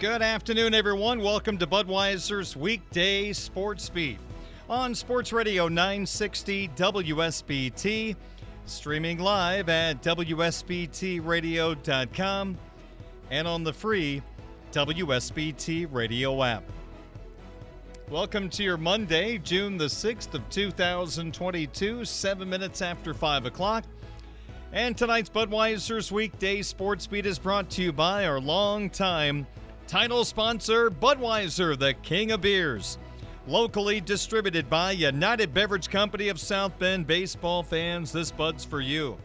Good afternoon, everyone. Welcome to Budweiser's weekday sports beat on Sports Radio 960 WSBT, streaming live at WSBTRadio.com and on the free WSBT radio app. Welcome to your Monday, June the 6th of 2022, seven minutes after 5 o'clock. And tonight's Budweiser's weekday sports beat is brought to you by our longtime title sponsor, Budweiser, the king of beers. Locally distributed by United Beverage Company of South Bend. Baseball fans, this Bud's for you.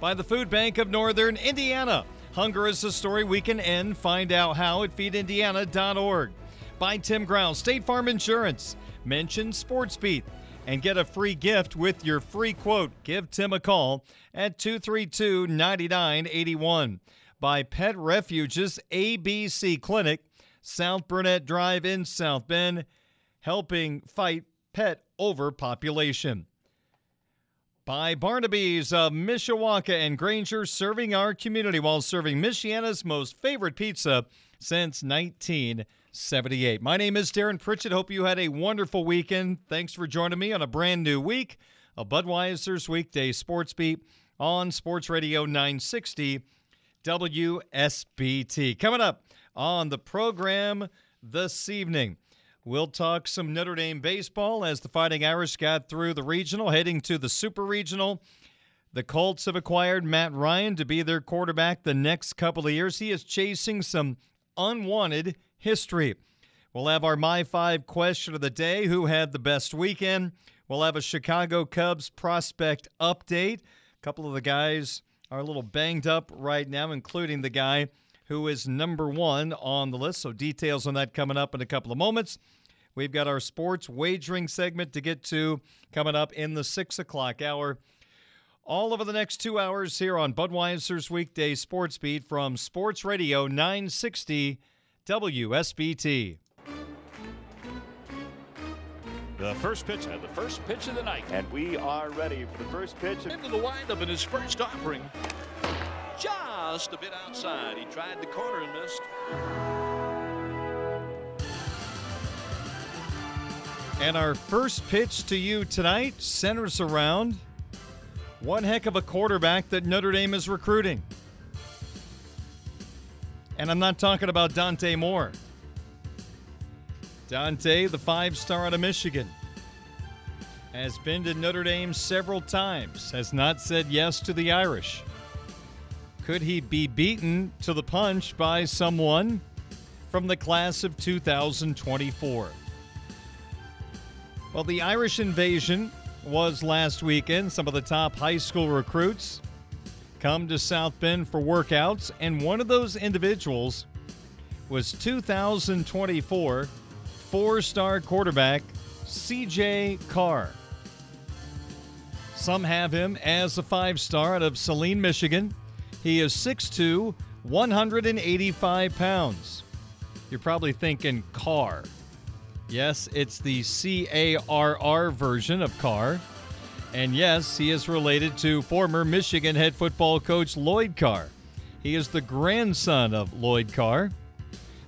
By the Food Bank of Northern Indiana. Hunger is a story we can end. Find out how at feedindiana.org. By Tim Growl, State Farm Insurance. Mention SportsBeat and get a free gift with your free quote. Give Tim a call at 232 9981 by Pet Refuges ABC Clinic, South Burnett Drive in South Bend, helping fight pet overpopulation. By Barnaby's of Mishawaka and Granger, serving our community while serving Michiana's most favorite pizza since 1978. My name is Darren Pritchett. Hope you had a wonderful weekend. Thanks for joining me on a brand new week of Budweiser's Weekday Sports Beat on Sports Radio 960 WSBT. Coming up on the program this evening, we'll talk some Notre Dame baseball as the Fighting Irish got through the regional, heading to the Super Regional. The Colts have acquired Matt Ryan to be their quarterback the next couple of years. He is chasing some unwanted history. We'll have our My Five question of the day who had the best weekend? We'll have a Chicago Cubs prospect update. A couple of the guys are a little banged up right now, including the guy who is number one on the list. So, details on that coming up in a couple of moments. We've got our sports wagering segment to get to coming up in the six o'clock hour. All over the next two hours here on Budweiser's weekday sports beat from Sports Radio 960 WSBT. The first pitch and the first pitch of the night. And we are ready for the first pitch. Into the windup in his first offering. Just a bit outside. He tried the corner and missed. And our first pitch to you tonight centers around one heck of a quarterback that Notre Dame is recruiting. And I'm not talking about Dante Moore. Dante, the five star out of Michigan, has been to Notre Dame several times, has not said yes to the Irish. Could he be beaten to the punch by someone from the class of 2024? Well, the Irish invasion was last weekend. Some of the top high school recruits come to South Bend for workouts, and one of those individuals was 2024 four star quarterback CJ Carr. Some have him as a five star out of Saline, Michigan. He is 6'2, 185 pounds. You're probably thinking Carr. Yes, it's the C A R R version of Carr. And yes, he is related to former Michigan head football coach Lloyd Carr. He is the grandson of Lloyd Carr.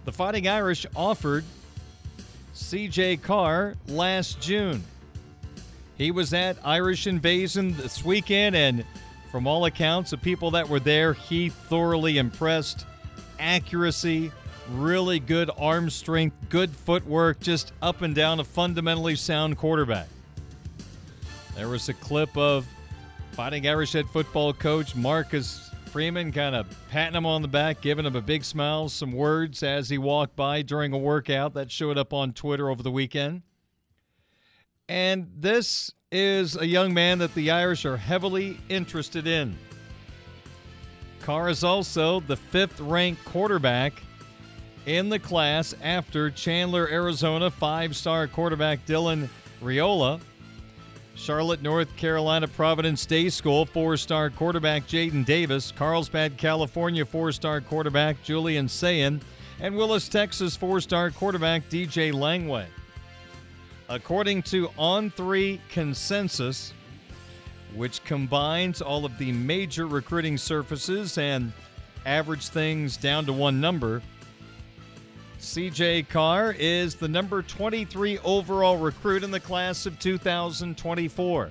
The Fighting Irish offered CJ Carr last June. He was at Irish Invasion this weekend, and from all accounts of people that were there, he thoroughly impressed. Accuracy, really good arm strength, good footwork, just up and down a fundamentally sound quarterback. There was a clip of Fighting Irish head football coach Marcus Freeman kind of patting him on the back, giving him a big smile, some words as he walked by during a workout that showed up on Twitter over the weekend. And this is a young man that the Irish are heavily interested in. Carr is also the fifth ranked quarterback in the class after Chandler, Arizona five star quarterback Dylan Raiola Charlotte, North Carolina Providence Day School four star quarterback Jadyn Davis, Carlsbad, California four star quarterback Julian Sayin, and Willis, Texas four star quarterback DJ Lagway. According to On 3 Consensus, which combines all of the major recruiting surfaces and average things down to one number, CJ Carr is the number 23 overall recruit in the class of 2024.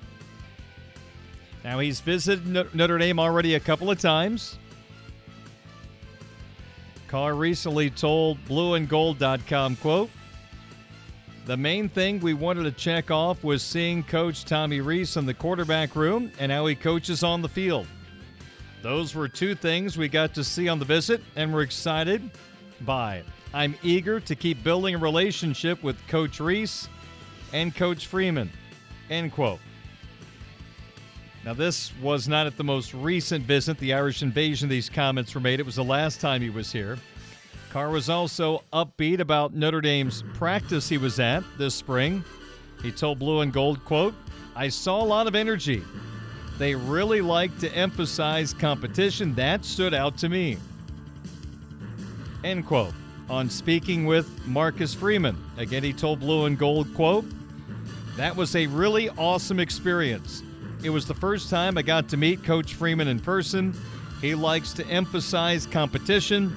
Now, he's visited Notre Dame already a couple of times. Carr recently told blueandgold.com, quote, the main thing we wanted to check off was seeing Coach Tommy Rees in the quarterback room and how he coaches on the field. Those were two things we got to see on the visit and we're excited by. I'm eager to keep building a relationship with Coach Rees and Coach Freeman. End quote. Now, this was not at the most recent visit, the Irish invasion, these comments were made. It was the last time he was here. Carr was also upbeat about Notre Dame's practice he was at this spring. He told Blue and Gold, quote, I saw a lot of energy. They really like to emphasize competition. That stood out to me. End quote on speaking with Marcus Freeman. Again, he told Blue and Gold, quote, That was a really awesome experience. It was the first time I got to meet Coach Freeman in person. He likes to emphasize competition,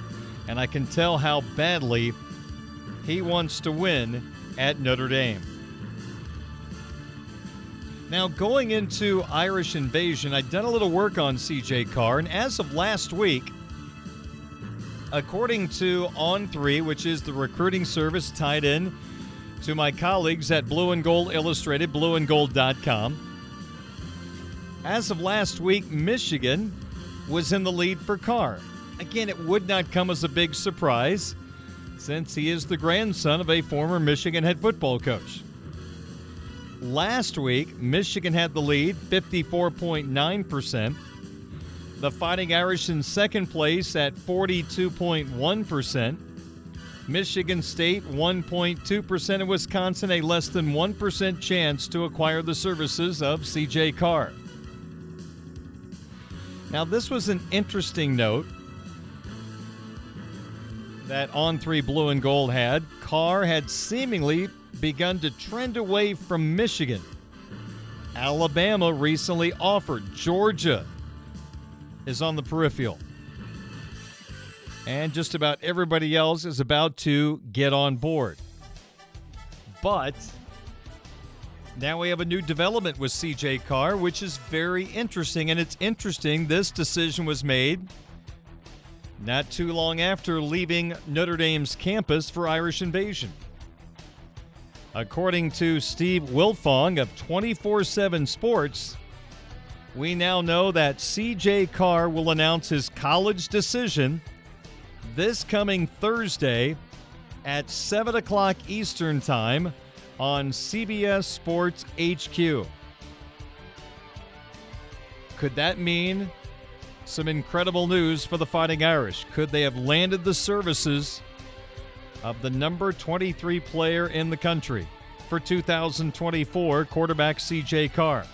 and I can tell how badly he wants to win at Notre Dame. Now, going into Irish invasion, I'd done a little work on CJ Carr, and as of last week, according to On3, which is the recruiting service tied in to my colleagues at Blue and Gold Illustrated, blueandgold.com. As of last week, Michigan was in the lead for Carr. Again, it would not come as a big surprise since he is the grandson of a former Michigan head football coach. Last week, Michigan had the lead 54.9%. The Fighting Irish in second place at 42.1%. Michigan State 1.2%, and Wisconsin a less than 1% chance to acquire the services of CJ Carr. Now, this was an interesting note that On 3 Blue and Gold had. Carr had seemingly begun to trend away from Michigan. Alabama recently offered Georgia is on the peripheral. And just about everybody else is about to get on board. But now we have a new development with CJ Carr, which is very interesting. And it's interesting this decision was made not too long after leaving Notre Dame's campus for Irish Invasion. According to Steve Wiltfong of 24 7 Sports, we now know that CJ Carr will announce his college decision this coming Thursday at 7 o'clock Eastern Time on CBS Sports HQ. Could that mean some incredible news for the Fighting Irish? Could they have landed the services of the number 23 player in the country for 2024 quarterback CJ Carr?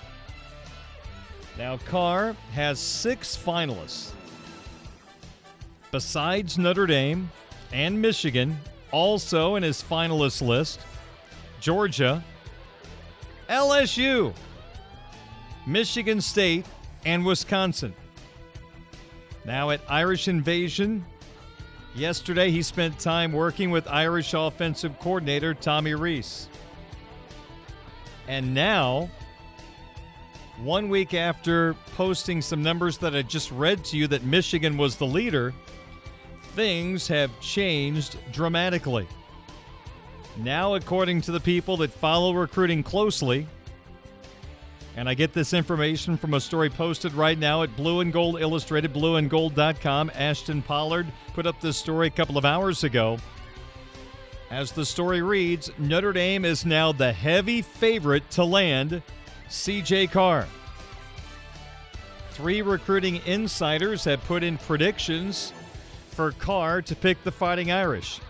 Now, Carr has six finalists. Besides Notre Dame and Michigan, also in his finalist list, Georgia, LSU, Michigan State, and Wisconsin. Now at Irish Invasion, yesterday he spent time working with Irish offensive coordinator Tommy Rees. And now one week after posting some numbers that I just read to you that Michigan was the leader, things have changed dramatically. Now, according to the people that follow recruiting closely, And I get this information from a story posted right now at Blue and Gold Illustrated, blueandgold.com. Ashton Pollard put up this story a couple of hours ago. As the story reads, Notre Dame is now the heavy favorite to land CJ Carr. Three recruiting insiders have put in predictions for Carr to pick the Fighting Irish.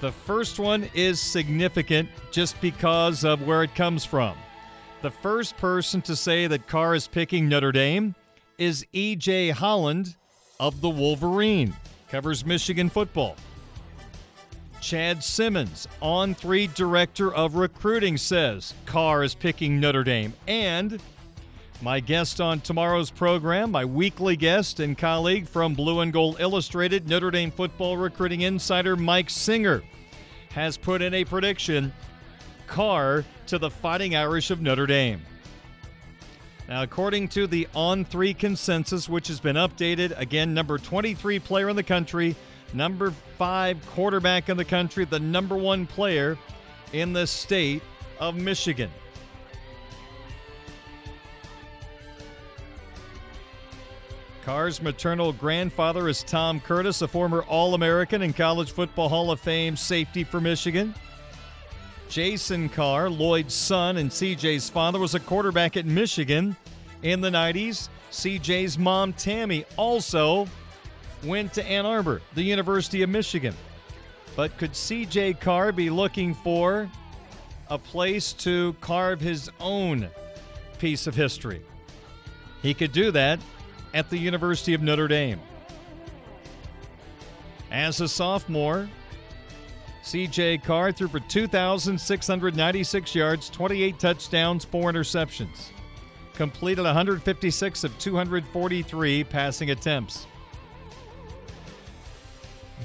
The first one is significant just because of where it comes from. The first person to say that Carr is picking Notre Dame is E.J. Holland of the Wolverine, covers Michigan football. Chad Simmons, on three director of recruiting, says Carr is picking Notre Dame. And my guest on tomorrow's program, my weekly guest and colleague from Blue and Gold Illustrated, Notre Dame football recruiting insider Mike Singer, has put in a prediction Carr to the Fighting Irish of Notre Dame. Now, according to the On 3 consensus, which has been updated, again, number 23 player in the country, number 5 quarterback in the country, the number 1 player in the state of Michigan. Carr's maternal grandfather is Tom Curtis, a former All American and College Football Hall of Fame safety for Michigan. Jason Carr, Lloyd's son and CJ's father, was a quarterback at Michigan in the 90s. CJ's mom, Tammy, also went to Ann Arbor, the University of Michigan. But could CJ Carr be looking for a place to carve his own piece of history? He could do that at the University of Notre Dame. As a sophomore, CJ Carr threw for 2,696 yards, 28 touchdowns, 4 interceptions. Completed 156 of 243 passing attempts.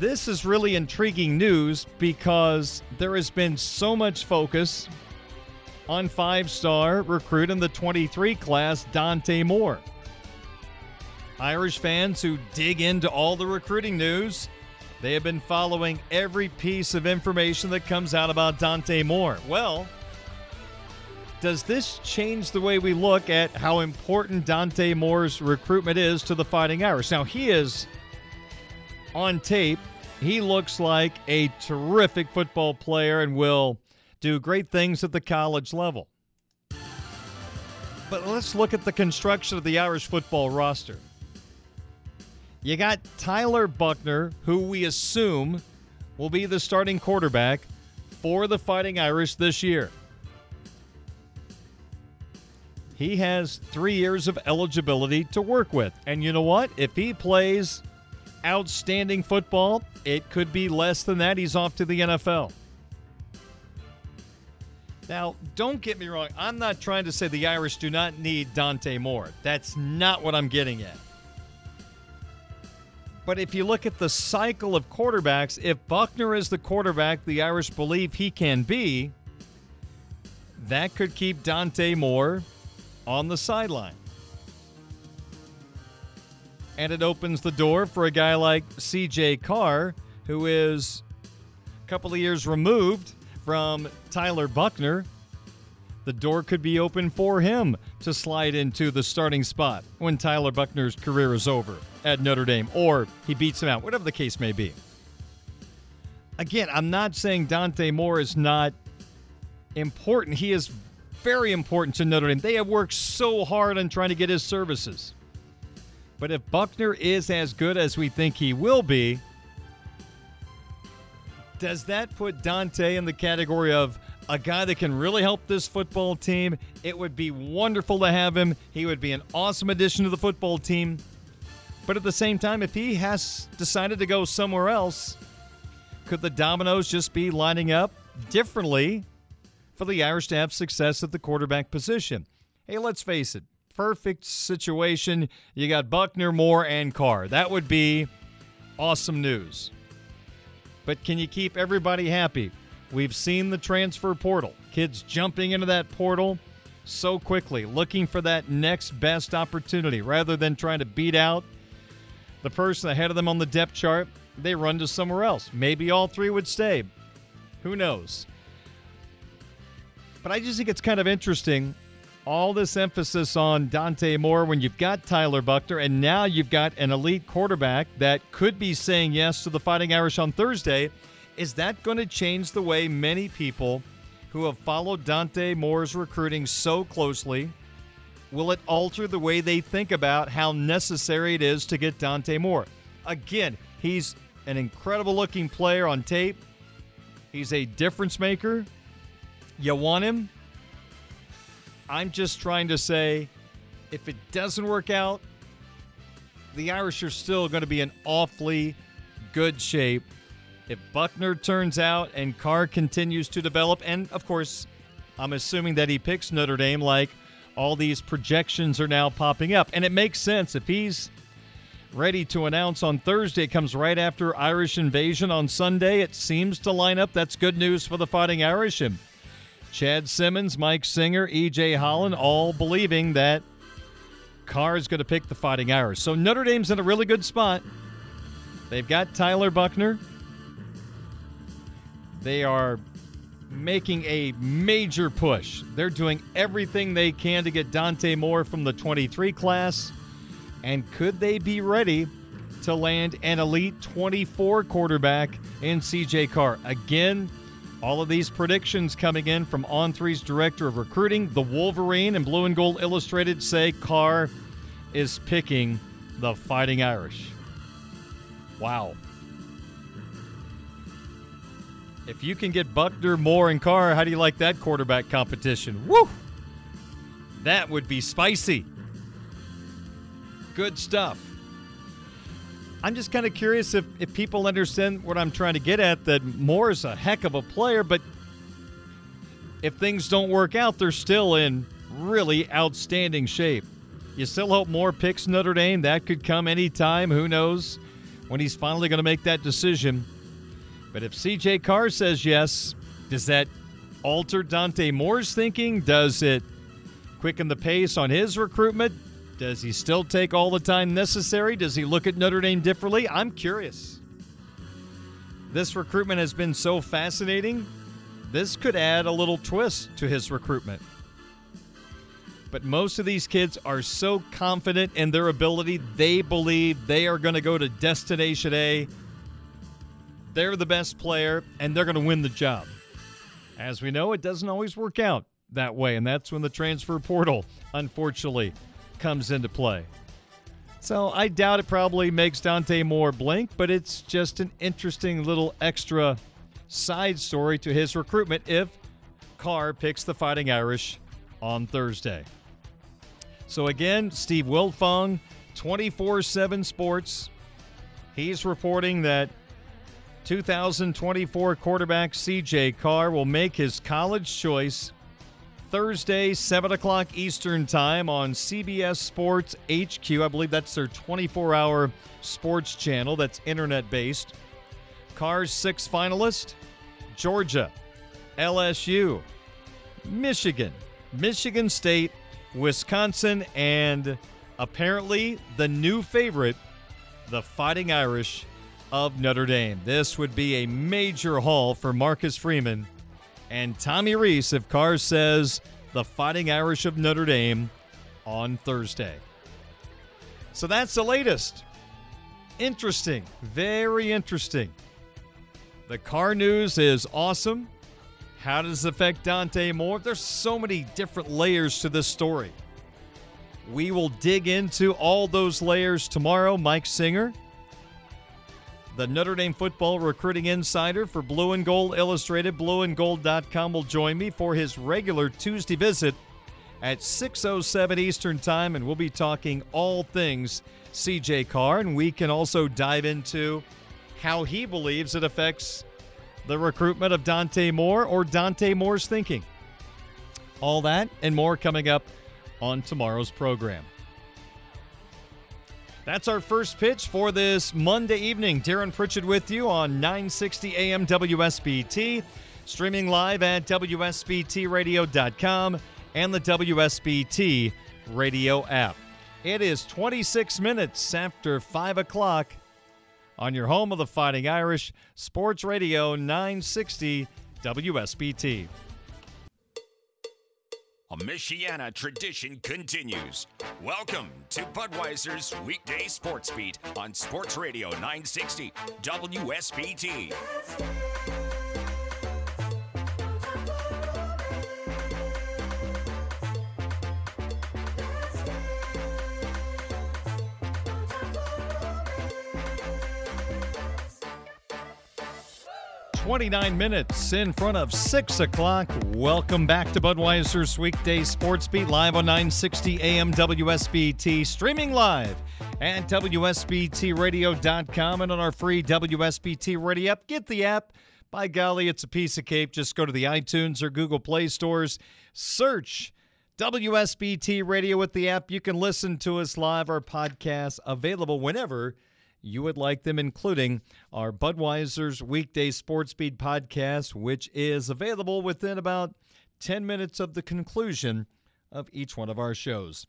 This is really intriguing news because there has been so much focus on five star recruit in the 23 class, Dante Moore. Irish fans who dig into all the recruiting news, they have been following every piece of information that comes out about Dante Moore. Well, does this change the way we look at how important Dante Moore's recruitment is to the Fighting Irish? Now, he is on tape. He looks like a terrific football player and will do great things at the college level. But let's look at the construction of the Irish football roster. You got Tyler Buchner, who we assume will be the starting quarterback for the Fighting Irish this year. He has three years of eligibility to work with. And you know what? If he plays outstanding football, it could be less than that. He's off to the NFL. Now, don't get me wrong. I'm not trying to say the Irish do not need Dante Moore. That's not what I'm getting at. But if you look at the cycle of quarterbacks, if Buchner is the quarterback the Irish believe he can be, that could keep Dante Moore on the sideline. And it opens the door for a guy like CJ Carr, who is a couple of years removed from Tyler Buchner. The door could be open for him to slide into the starting spot when Tyler Buchner's career is over at Notre Dame or he beats him out, whatever the case may be. Again, I'm not saying Dante Moore is not important. He is very important to Notre Dame. They have worked so hard on trying to get his services. But if Buchner is as good as we think he will be, does that put Dante in the category of a guy that can really help this football team? It would be wonderful to have him. He would be an awesome addition to the football team. But at the same time, if he has decided to go somewhere else, could the dominoes just be lining up differently for the Irish to have success at the quarterback position? Hey, let's face it, perfect situation. You got Buchner, Moore, and Carr. That would be awesome news. But can you keep everybody happy? We've seen the transfer portal, kids jumping into that portal so quickly, looking for that next best opportunity rather than trying to beat out the person ahead of them on the depth chart, they run to somewhere else. Maybe all three would stay. Who knows? But I just think it's kind of interesting all this emphasis on Dante Moore when you've got Tyler Buchner and now you've got an elite quarterback that could be saying yes to the Fighting Irish on Thursday. Is that going to change the way many people who have followed Dante Moore's recruiting so closely? Will it alter the way they think about how necessary it is to get Dante Moore? Again, he's an incredible looking player on tape. He's a difference maker. You want him? I'm just trying to say if it doesn't work out, the Irish are still going to be in awfully good shape. If Buchner turns out and Carr continues to develop, and of course, I'm assuming that he picks Notre Dame like all these projections are now popping up. And it makes sense. If he's ready to announce on Thursday, it comes right after Irish Invasion on Sunday. It seems to line up. That's good news for the Fighting Irish. And Chad Simmons, Mike Singer, EJ Holland, all believing that Carr is going to pick the Fighting Irish. So Notre Dame's in a really good spot. They've got Tyler Buchner. They are making a major push. They're doing everything they can to get Dante Moore from the 23 class. And could they be ready to land an elite 24 quarterback in CJ Carr? Again, all of these predictions coming in from On3's director of recruiting. The Wolverine and Blue and Gold Illustrated say Carr is picking the Fighting Irish. Wow. If you can get Buchner, Moore, and Carr, how do you like that quarterback competition? Woo! That would be spicy. Good stuff. I'm just kind of curious if, if people understand what I'm trying to get at that Moore is a heck of a player, but if things don't work out, they're still in really outstanding shape. You still hope Moore picks Notre Dame. That could come anytime. Who knows when he's finally going to make that decision. But if CJ Carr says yes, does that alter Dante Moore's thinking? Does it quicken the pace on his recruitment? Does he still take all the time necessary? Does he look at Notre Dame differently? I'm curious. This recruitment has been so fascinating. This could add a little twist to his recruitment. But most of these kids are so confident in their ability, they believe they are going to go to Destination A. They're the best player, and they're going to win the job. As we know, it doesn't always work out that way, and that's when the transfer portal, unfortunately, comes into play. So I doubt it probably makes Dante Moore blink, but it's just an interesting little extra side story to his recruitment if Carr picks the Fighting Irish on Thursday. So again, Steve Wiltfong, 24 7 Sports. He's reporting that 2024 quarterback CJ Carr will make his college choice Thursday, 7 o'clock Eastern Time on CBS Sports HQ. I believe that's their 24 hour sports channel that's internet based. Carr's six finalists Georgia, LSU, Michigan, Michigan State, Wisconsin, and apparently the new favorite, the Fighting Irish of Notre Dame. This would be a major haul for Marcus Freeman and Tommy Rees if Carr says the Fighting Irish of Notre Dame on Thursday. So that's the latest. Interesting. Very interesting. The Carr news is awesome. How does it affect Dante Moore? There's so many different layers to this story. We will dig into all those layers tomorrow. Mike Singer the Notre Dame football recruiting insider for Blue and Gold Illustrated, blueandgold.com, will join me for his regular Tuesday visit at 6.07 Eastern Time, and we'll be talking all things CJ Carr, and we can also dive into how he believes it affects the recruitment of Dante Moore or Dante Moore's thinking. All that and more coming up on tomorrow's program. That's our first pitch for this Monday evening. Darren Pritchett with you on 960 AM WSBT, streaming live at WSBTradio.com and the WSBT radio app. It is 26 minutes after 5 o'clock on your home of the Fighting Irish, Sports Radio 960 WSBT. A Michiana tradition continues. Welcome to Budweiser's weekday sports beat on Sports Radio 960 WSBT. 29 minutes in front of 6 o'clock. Welcome back to Budweiser's Weekday Sports Beat live on 960 AM WSBT, streaming live at WSBTRadio.com and on our free WSBT Radio app. Get the app. By golly, it's a piece of cake. Just go to the iTunes or Google Play stores, search WSBT Radio with the app. You can listen to us live. Our podcast available whenever you would like them, including our Budweiser's Weekday Sports Beat podcast, which is available within about 10 minutes of the conclusion of each one of our shows.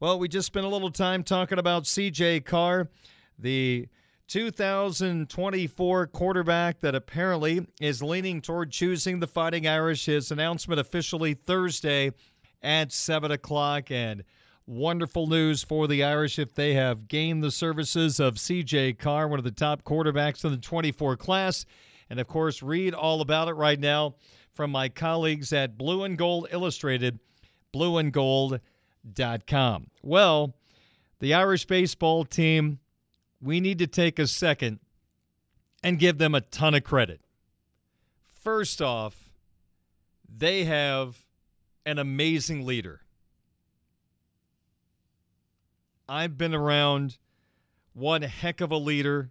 Well, we just spent a little time talking about CJ Carr, the 2024 quarterback that apparently is leaning toward choosing the Fighting Irish. His announcement officially Thursday at 7 o'clock. And Wonderful news for the Irish if they have gained the services of CJ Carr, one of the top quarterbacks in the 24 class. And of course, read all about it right now from my colleagues at Blue and Gold Illustrated, blueandgold.com. Well, the Irish baseball team, we need to take a second and give them a ton of credit. First off, they have an amazing leader. I've been around one heck of a leader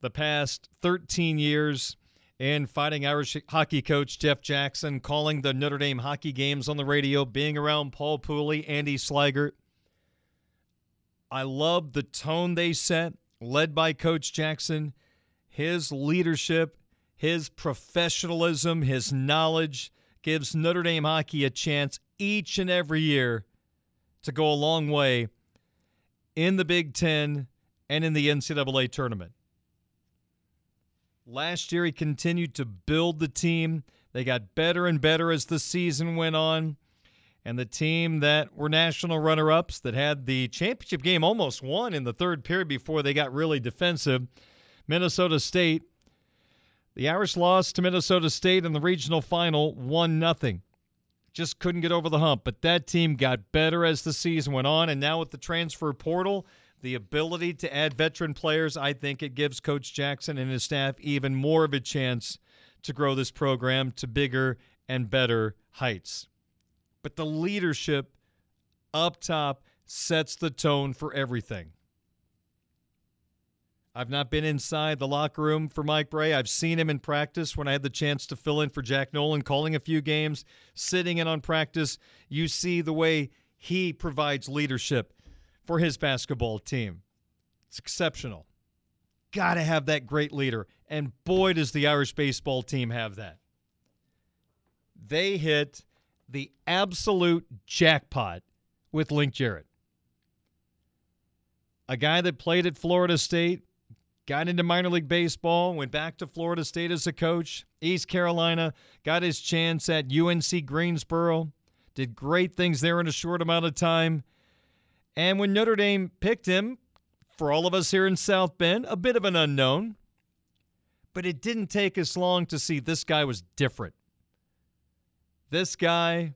the past 13 years in fighting Irish hockey coach Jeff Jackson, calling the Notre Dame hockey games on the radio, being around Paul Pooley, Andy Slaggert. I love the tone they set, led by Coach Jackson, his leadership, his professionalism, his knowledge gives Notre Dame hockey a chance each and every year to go a long way in the Big Ten and in the NCAA tournament. Last year, he continued to build the team. They got better and better as the season went on. And the team that were national runner ups that had the championship game almost won in the third period before they got really defensive, Minnesota State. The Irish lost to Minnesota State in the regional final 1 0 just couldn't get over the hump. But that team got better as the season went on. And now with the transfer portal, the ability to add veteran players, I think it gives Coach Jackson and his staff even more of a chance to grow this program to bigger and better heights. But the leadership up top sets the tone for everything. I've not been inside the locker room for Mike Brey. I've seen him in practice when I had the chance to fill in for Jack Nolan, calling a few games, sitting in on practice. You see the way he provides leadership for his basketball team. It's exceptional. Got to have that great leader. And boy, does the Irish baseball team have that. They hit the absolute jackpot with Link Jarrett. A guy that played at Florida State, got into minor league baseball, went back to Florida State as a coach, East Carolina, got his chance at UNC Greensboro, did great things there in a short amount of time. And when Notre Dame picked him, for all of us here in South Bend, a bit of an unknown. But it didn't take us long to see this guy was different. This guy,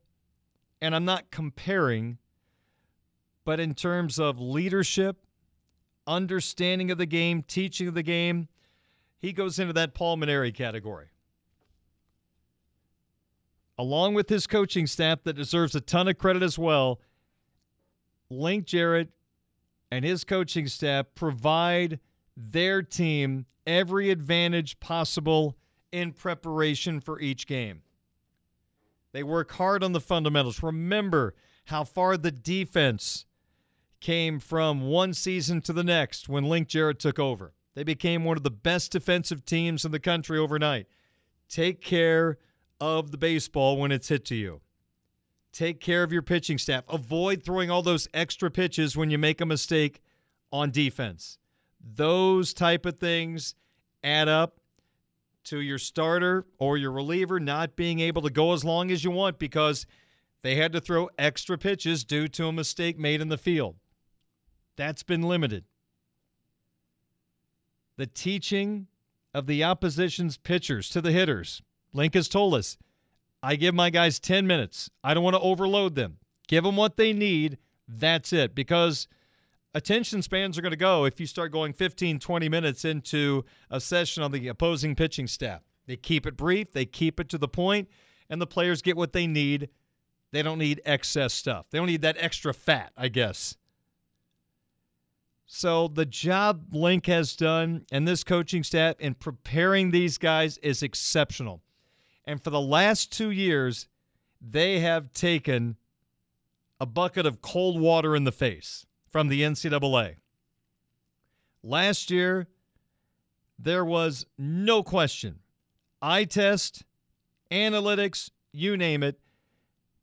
and I'm not comparing, but in terms of leadership, understanding of the game, teaching of the game, he goes into that pulmonary category. Along with his coaching staff that deserves a ton of credit as well, Link Jarrett and his coaching staff provide their team every advantage possible in preparation for each game. They work hard on the fundamentals. Remember how far the defense came from one season to the next when Link Jarrett took over. They became one of the best defensive teams in the country overnight. Take care of the baseball when it's hit to you. Take care of your pitching staff. Avoid throwing all those extra pitches when you make a mistake on defense. Those type of things add up to your starter or your reliever not being able to go as long as you want because They had to throw extra pitches due to a mistake made in the field. That's been limited. The teaching of the opposition's pitchers to the hitters. Link has told us I give my guys 10 minutes. I don't want to overload them. Give them what they need. That's it. Because attention spans are going to go if you start going 15, 20 minutes into a session on the opposing pitching staff. They keep it brief, they keep it to the point, and the players get what they need. They don't need excess stuff. They don't need that extra fat, I guess. So the job Link has done and this coaching staff in preparing these guys is exceptional. And for the last two years, they have taken a bucket of cold water in the face from the NCAA. Last year, there was no question. Eye test, analytics, you name it.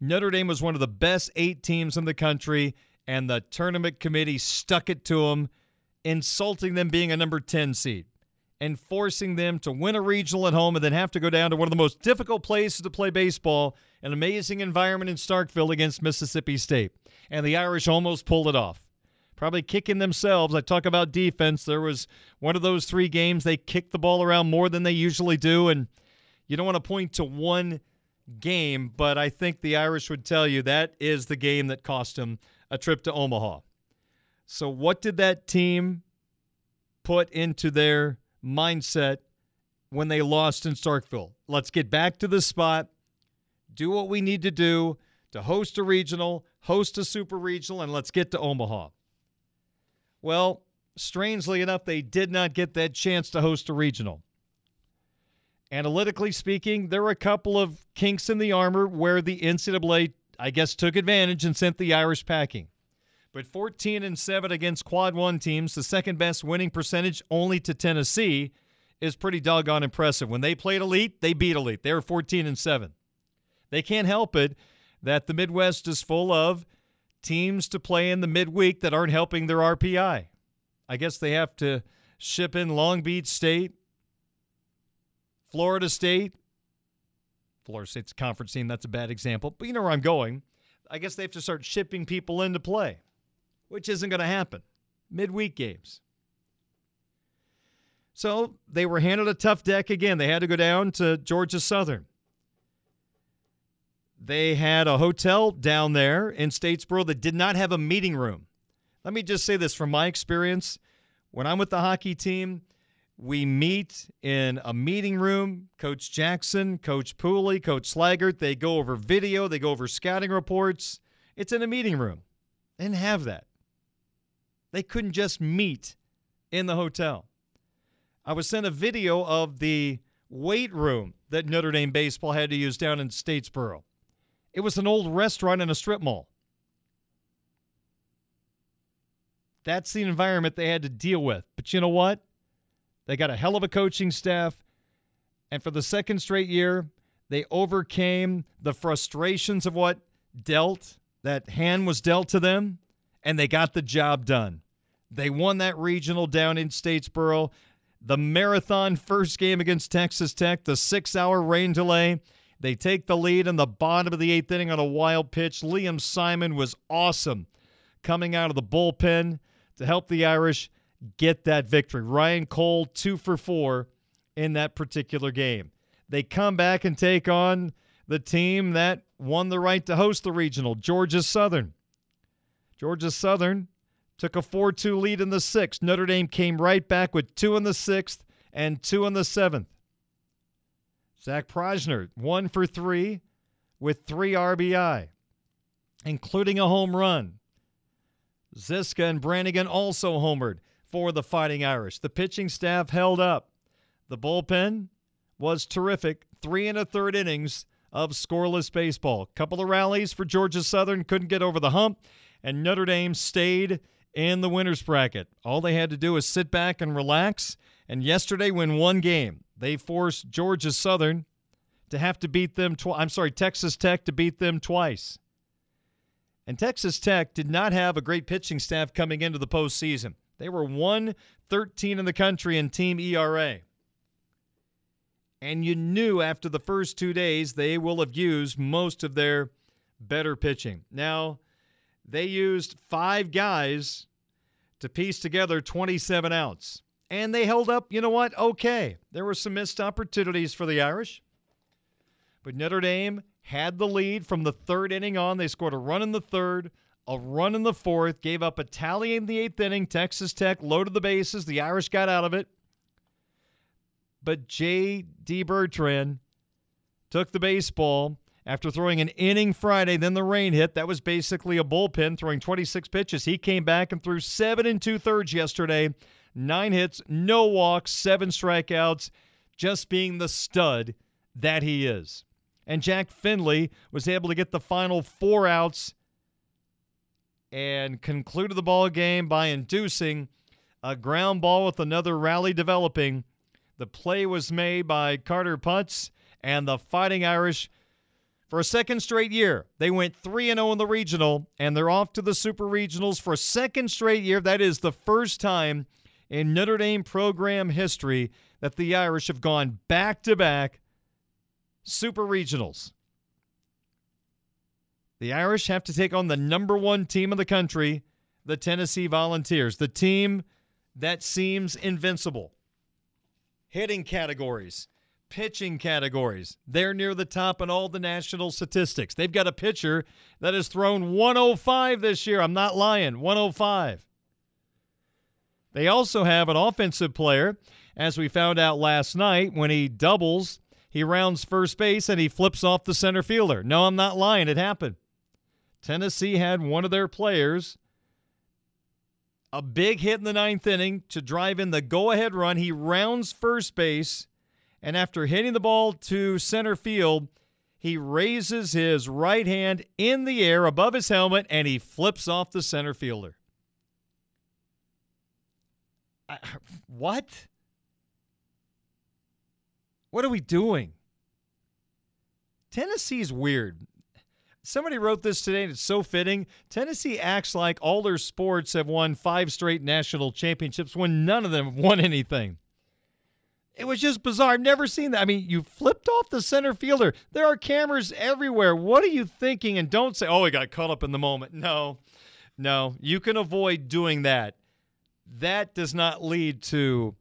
Notre Dame was one of the best eight teams in the country and the tournament committee stuck it to them, insulting them being a number 10 seed and forcing them to win a regional at home and then have to go down to one of the most difficult places to play baseball, an amazing environment in Starkville against Mississippi State. And the Irish almost pulled it off. Probably kicking themselves. I talk about defense. There was one of those three games they kicked the ball around more than they usually do. And you don't want to point to one game, but I think the Irish would tell you that is the game that cost them a trip to Omaha. So, what did that team put into their mindset when they lost in Starkville? Let's get back to the spot, do what we need to do to host a regional, host a super regional, and let's get to Omaha. Well, strangely enough, they did not get that chance to host a regional. Analytically speaking, there are a couple of kinks in the armor where the NCAA I guess, took advantage and sent the Irish packing. But 14 and 7 against quad 1 teams, the second best winning percentage only to Tennessee is pretty doggone impressive. When they played elite, they beat elite. They were 14 and 7. They can't help it that the Midwest is full of teams to play in the midweek that aren't helping their RPI. I guess they have to ship in Long Beach State, Florida State, Florida State's conference team. That's a bad example, but you know where I'm going. I guess they have to start shipping people into play, which isn't going to happen. Midweek games. So they were handed a tough deck again. They had to go down to Georgia Southern. They had a hotel down there in Statesboro that did not have a meeting room. Let me just say this from my experience. When I'm with the hockey team, we meet in a meeting room. Coach Jackson, Coach Pooley, Coach Slaggert, they go over video, they go over scouting reports. It's in a meeting room. They didn't have that. They couldn't just meet in the hotel. I was sent a video of the weight room that Notre Dame baseball had to use down in Statesboro. It was an old restaurant in a strip mall. That's the environment they had to deal with. But you know what? They got a hell of a coaching staff. And for the second straight year, they overcame the frustrations of what dealt, that hand was dealt to them, and they got the job done. They won that regional down in Statesboro. The marathon first game against Texas Tech, the six hour rain delay. They take the lead in the bottom of the eighth inning on a wild pitch. Liam Simon was awesome coming out of the bullpen to help the Irish get that victory. Ryan Cole, two for four in that particular game. They come back and take on the team that won the right to host the regional, Georgia Southern. Georgia Southern took a 4 2 lead in the sixth. Notre Dame came right back with two in the sixth and two in the seventh. Zack Prajzner, one for three with three RBI, including a home run. Zyska and Brannigan also homered for the Fighting Irish. The pitching staff held up. The bullpen was terrific. Three and a third innings of scoreless baseball. Couple of rallies for Georgia Southern, couldn't get over the hump, and Notre Dame stayed in the winner's bracket. All they had to do was sit back and relax. And yesterday, win one game, they forced Georgia Southern to have to beat them twice. I'm sorry, Texas Tech to beat them twice. And Texas Tech did not have a great pitching staff coming into the postseason. They were 113 in the country in team ERA. And you knew after the first two days they will have used most of their better pitching. Now, they used five guys to piece together 27 outs. And they held up, you know what? Okay. There were some missed opportunities for the Irish. But Notre Dame had the lead from the third inning on. They scored a run in the third, a run in the fourth, gave up a tally in the eighth inning. Texas Tech loaded the bases. The Irish got out of it. But J.D. Bertrand took the baseball after throwing an inning Friday. Then the rain hit. That was basically a bullpen throwing 26 pitches. He came back and threw seven and two thirds yesterday. Nine hits, no walks, seven strikeouts, just being the stud that he is. And Jack Findlay was able to get the final four outs and concluded the ball game by inducing a ground ball with another rally developing. The play was made by Carter Putz and the Fighting Irish for a second straight year. They went 3 0 in the regional, and they're off to the Super Regionals for a second straight year. That is the first time in Notre Dame program history that the Irish have gone back to back Super Regionals. The Irish have to take on the number one team of the country, the Tennessee Volunteers, the team that seems invincible. Hitting categories, pitching categories, they're near the top in all the national statistics. They've got a pitcher that has thrown 105 this year. I'm not lying, 105. They also have an offensive player, as we found out last night when he doubles he rounds first base and he flips off the center fielder. No, I'm not lying. It happened. Tennessee had one of their players a big hit in the ninth inning to drive in the go ahead run. He rounds first base, and after hitting the ball to center field, he raises his right hand in the air above his helmet and he flips off the center fielder. What? What are we doing? Tennessee's weird. Somebody wrote this today, and it's so fitting. Tennessee acts like all their sports have won five straight national championships when none of them have won anything. It was just bizarre. I've never seen that. I mean, you flipped off the center fielder. There are cameras everywhere. What are you thinking? And don't say, oh, he got caught up in the moment. No, no. You can avoid doing that. That does not lead to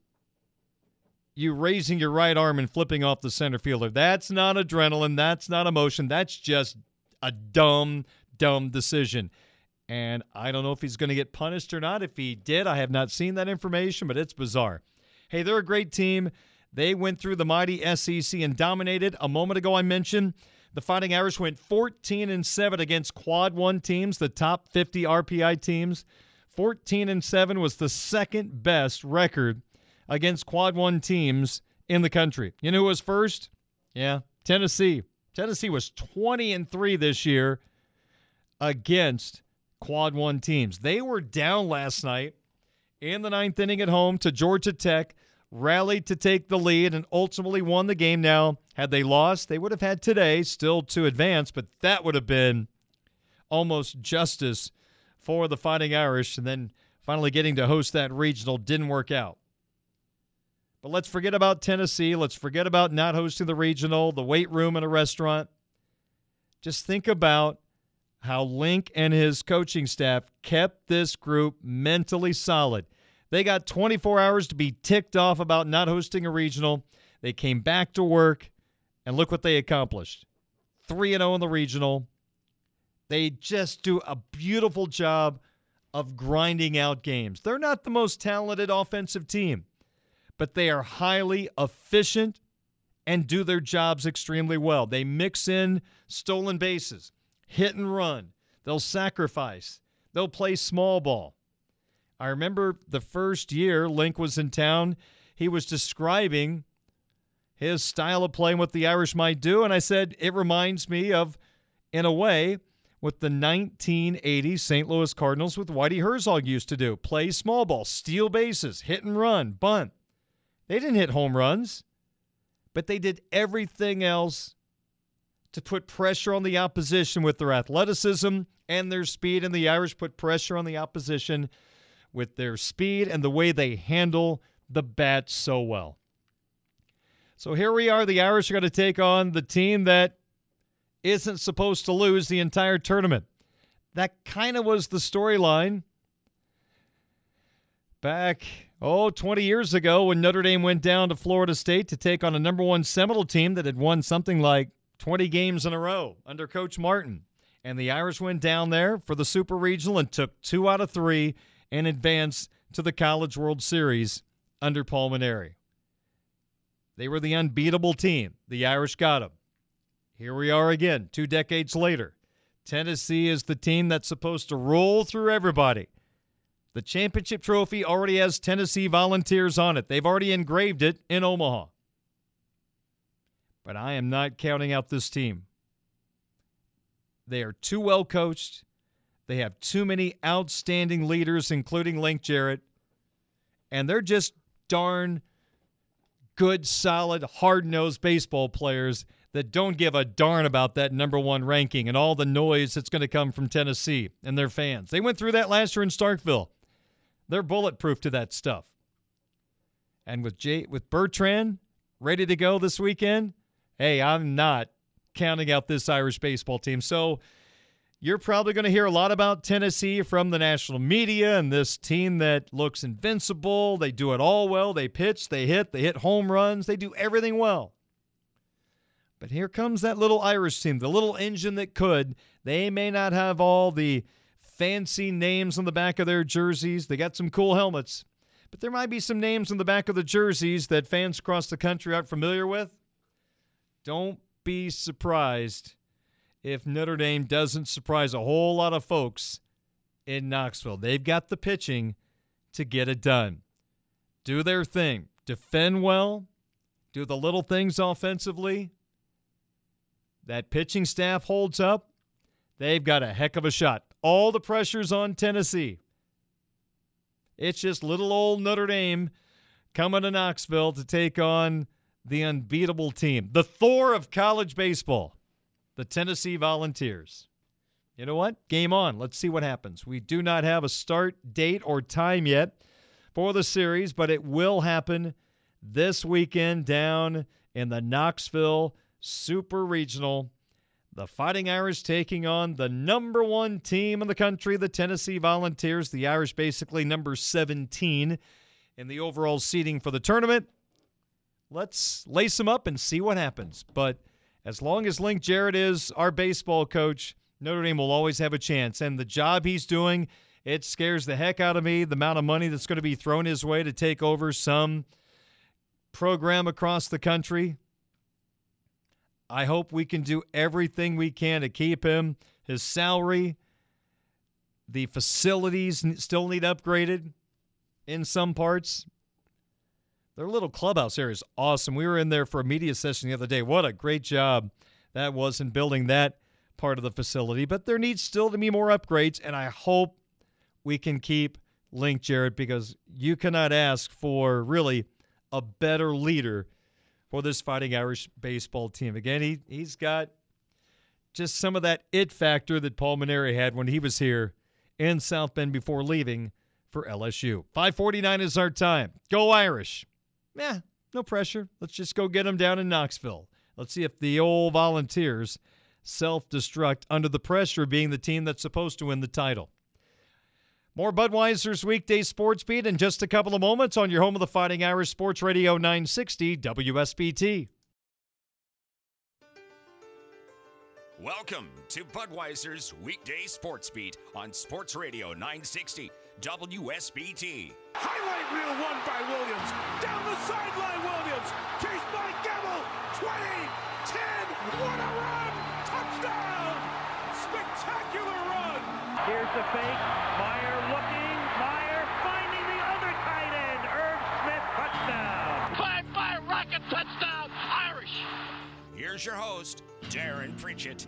you raising your right arm and flipping off the center fielder. That's not adrenaline. That's not emotion. That's just a dumb, dumb decision. And I don't know if he's going to get punished or not. If he did, I have not seen that information, but it's bizarre. Hey, they're a great team. They went through the mighty SEC and dominated. A moment ago, I mentioned the Fighting Irish went 14 and 7 against quad one teams, the top 50 RPI teams. 14 and 7 was the second best record against quad one teams in the country. You know who was first? Yeah, Tennessee. Tennessee was 20 and 3 this year against quad one teams. They were down last night in the ninth inning at home to Georgia Tech, rallied to take the lead, and ultimately won the game. Now, had they lost, they would have had today still to advance, but that would have been almost justice for the Fighting Irish. And then finally getting to host that regional didn't work out. But let's forget about Tennessee. Let's forget about not hosting the regional, the weight room in a restaurant. Just think about how Link and his coaching staff kept this group mentally solid. They got 24 hours to be ticked off about not hosting a regional. They came back to work, and look what they accomplished 3 0 in the regional. They just do a beautiful job of grinding out games. They're not the most talented offensive team but they are highly efficient and do their jobs extremely well. They mix in stolen bases, hit and run. They'll sacrifice. They'll play small ball. I remember the first year Link was in town, he was describing his style of playing, what the Irish might do. And I said, it reminds me of, in a way, what the 1980 St. Louis Cardinals with Whitey Herzog used to do play small ball, steal bases, hit and run, bunt. They didn't hit home runs, but they did everything else to put pressure on the opposition with their athleticism and their speed. And the Irish put pressure on the opposition with their speed and the way they handle the bat so well. So here we are. The Irish are going to take on the team that isn't supposed to lose the entire tournament. That kind of was the storyline back, oh, 20 years ago when Notre Dame went down to Florida State to take on a number one Seminole team that had won something like 20 games in a row under Coach Martin. And the Irish went down there for the Super Regional and took two out of three and advanced to the College World Series under Paul. They were the unbeatable team. The Irish got them. Here we are again, two decades later. Tennessee is the team that's supposed to roll through everybody. The championship trophy already has Tennessee volunteers on it. They've already engraved it in Omaha. But I am not counting out this team. They are too well coached. They have too many outstanding leaders, including Link Jarrett. And they're just darn good, solid, hard nosed baseball players that don't give a darn about that number one ranking and all the noise that's going to come from Tennessee and their fans. They went through that last year in Starkville. They're bulletproof to that stuff. And with Jay, with Bertrand ready to go this weekend, hey, I'm not counting out this Irish baseball team. So you're probably going to hear a lot about Tennessee from the national media and this team that looks invincible. They do it all well. They pitch, they hit, they hit home runs, they do everything well. But here comes that little Irish team, the little engine that could. They may not have all the fancy names on the back of their jerseys. They got some cool helmets. But there might be some names on the back of the jerseys that fans across the country aren't familiar with. Don't be surprised if Notre Dame doesn't surprise a whole lot of folks in Knoxville. They've got the pitching to get it done. Do their thing, defend well, do the little things offensively. That pitching staff holds up. They've got a heck of a shot. All the pressure's on Tennessee. It's just little old Notre Dame coming to Knoxville to take on the unbeatable team, the Thor of college baseball, the Tennessee Volunteers. You know what? Game on. Let's see what happens. We do not have a start date or time yet for the series, but it will happen this weekend down in the Knoxville Super Regional. The Fighting Irish taking on the number one team in the country, the Tennessee Volunteers. The Irish basically number 17 in the overall seeding for the tournament let's lace them up and see what happens. But as long as Link Jarrett is our baseball coach, Notre Dame will always have a chance. And the job he's doing, it scares the heck out of me. The amount of money that's going to be thrown his way to take over some program across the country. I hope we can do everything we can to keep him. His salary, the facilities still need upgraded in some parts. Their little clubhouse area is awesome. We were in there for a media session the other day. What a great job that was in building that part of the facility. But there needs still to be more upgrades, and I hope we can keep Link Jarrett because you cannot ask for really a better leader for this Fighting Irish baseball team. Again, he, he's got just some of that it factor that Paul Mainieri had when he was here in South Bend before leaving for LSU. 549 is our time. Go Irish yeah, no pressure. Let's just go get them down in Knoxville. Let's see if the old Volunteers self destruct under the pressure of being the team that's supposed to win the title. More Budweiser's weekday sports beat in just a couple of moments on your home of the Fighting Irish Sports Radio 960 WSBT. Welcome to Budweiser's weekday sports beat on Sports Radio 960 WSBT. Highlight reel won by Williams. Down the sideline, Williams. Chased by Gamble. 20, 10. What a run! Touchdown! Spectacular run! Here's the fake. Here's your host, Darren Pritchett.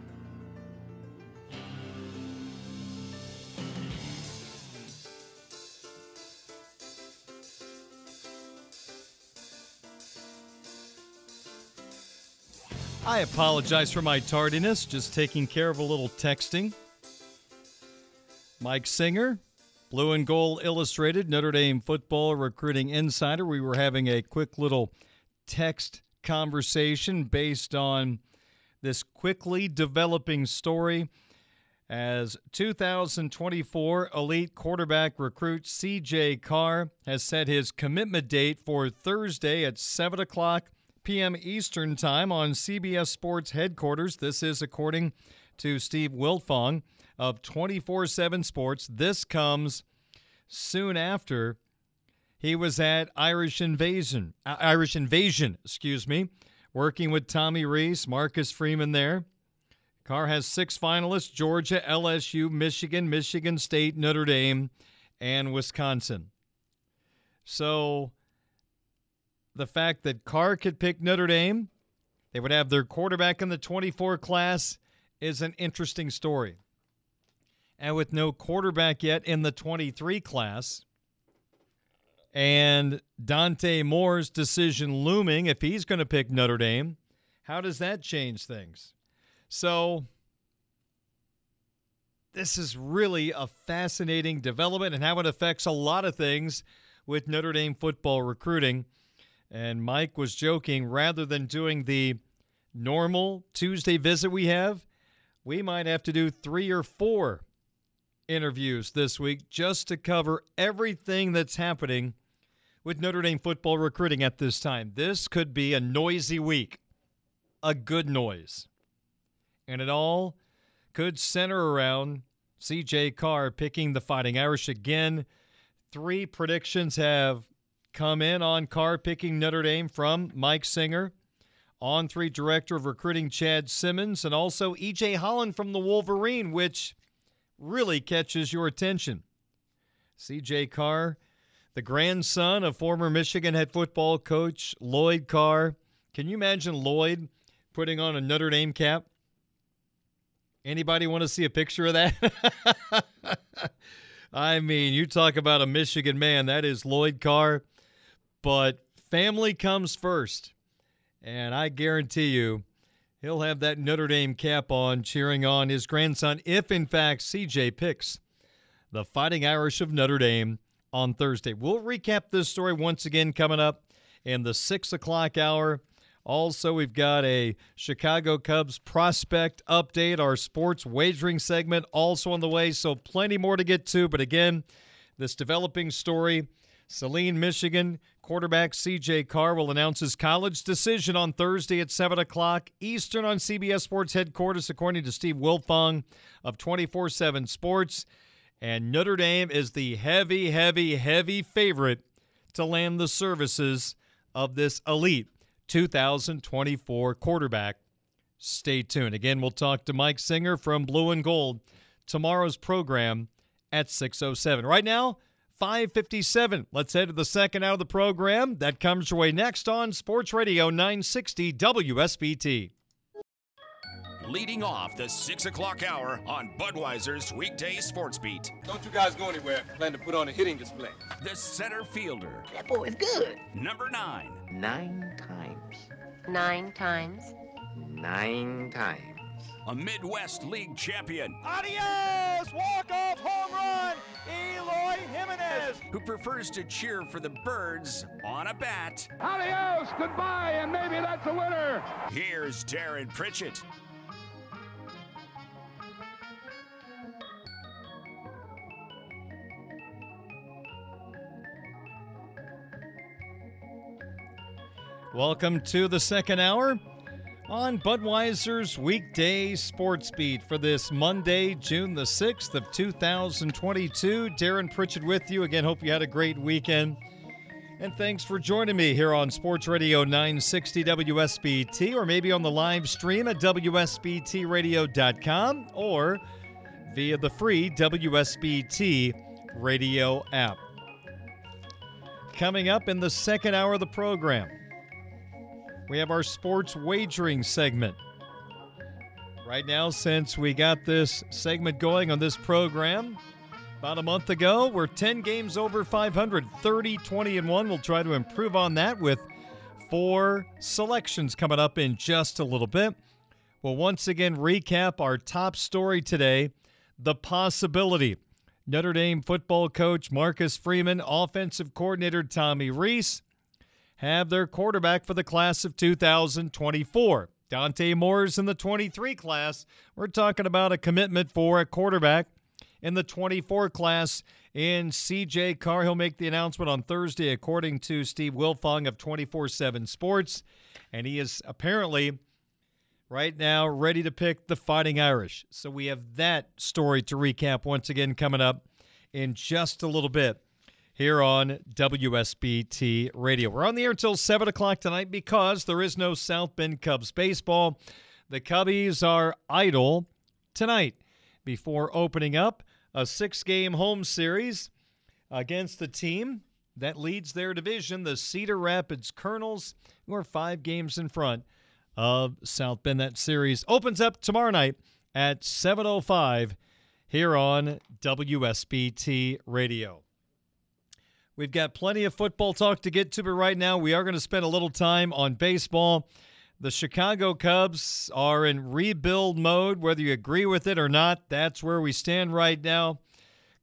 I apologize for my tardiness, just taking care of a little texting. Mike Singer, Blue and Gold Illustrated, Notre Dame Football Recruiting Insider. We were having a quick little text conversation based on this quickly developing story as 2024 elite quarterback recruit CJ Carr has set his commitment date for Thursday at 7 o'clock p.m. Eastern Time on CBS Sports headquarters. This is according to Steve Wiltfong of 24 7 Sports. This comes soon after he was at Irish Invasion, uh, Irish Invasion, excuse me, working with Tommy Rees, Marcus Freeman there. Carr has six finalists Georgia, LSU, Michigan, Michigan State, Notre Dame, and Wisconsin. So the fact that Carr could pick Notre Dame, they would have their quarterback in the 24 class, is an interesting story. And with no quarterback yet in the 23 class, and Dante Moore's decision looming if he's going to pick Notre Dame, how does that change things? So, this is really a fascinating development and how it affects a lot of things with Notre Dame football recruiting. And Mike was joking rather than doing the normal Tuesday visit we have, we might have to do three or four interviews this week just to cover everything that's happening with Notre Dame football recruiting at this time. This could be a noisy week, a good noise. And it all could center around CJ Carr picking the Fighting Irish again. Three predictions have come in on Carr picking Notre Dame from Mike Singer, on three director of recruiting Chad Simmons, and also EJ Holland from the Wolverine, which really catches your attention. CJ Carr, the grandson of former Michigan head football coach Lloyd Carr. Can you imagine Lloyd putting on a Notre Dame cap? Anybody want to see a picture of that? I mean, you talk about a Michigan man, that is Lloyd Carr. But family comes first. And I guarantee you, he'll have that Notre Dame cap on, cheering on his grandson, if in fact CJ picks the Fighting Irish of Notre Dame on Thursday. We'll recap this story once again coming up in the six o'clock hour. Also, we've got a Chicago Cubs prospect update, our sports wagering segment also on the way. So, plenty more to get to. But again, this developing story Saline, Michigan quarterback CJ Carr will announce his college decision on Thursday at 7 o'clock Eastern on CBS Sports headquarters, according to Steve Wiltfong of 24 7 Sports. And Notre Dame is the heavy, heavy, heavy favorite to land the services of this elite 2024 quarterback. Stay tuned. Again, we'll talk to Mike Singer from Blue and Gold tomorrow's program at 607. Right now, 557. Let's head to the second out of the program. That comes your way next on Sports Radio 960 WSBT. Leading off the 6 o'clock hour on Budweiser's weekday sports beat. Don't you guys go anywhere. Plan to put on a hitting display. The center fielder. That boy is good. Number nine. Nine times. Nine times. Nine times. A Midwest League champion. Adios! Walk-off home run! Eloy Jimenez! Who prefers to cheer for the birds on a bat. Adios! Goodbye, and maybe that's a winner! Here's Darren Pritchett. Welcome to the second hour on Budweiser's weekday sports beat for this Monday, June the 6th of 2022. Darren Pritchett with you. Again, hope you had a great weekend. And thanks for joining me here on Sports Radio 960 WSBT or maybe on the live stream at WSBTradio.com or via the free WSBT radio app. Coming up in the second hour of the program, we have our sports wagering segment. Right now, since we got this segment going on this program about a month ago, we're 10 games over 500, 30, 20, and 1. We'll try to improve on that with four selections coming up in just a little bit. We'll once again recap our top story today the possibility. Notre Dame football coach Marcus Freeman, offensive coordinator Tommy Rees, have their quarterback for the class of 2024. Dante Moore's in the 23 class. We're talking about a commitment for a quarterback in the 24 class in CJ Carr. He'll make the announcement on Thursday, according to Steve Wiltfong of 24 7 Sports. And he is apparently right now ready to pick the Fighting Irish. So we have that story to recap once again coming up in just a little bit here on WSBT Radio. We're on the air until 7 o'clock tonight because there is no South Bend Cubs baseball. The Cubbies are idle tonight before opening up a six game home series against the team that leads their division, the Cedar Rapids Kernels, who are five games in front of South Bend. That series opens up tomorrow night at 7.05 here on WSBT Radio. We've got plenty of football talk to get to, but right now we are going to spend a little time on baseball. The Chicago Cubs are in rebuild mode, whether you agree with it or not. That's where we stand right now.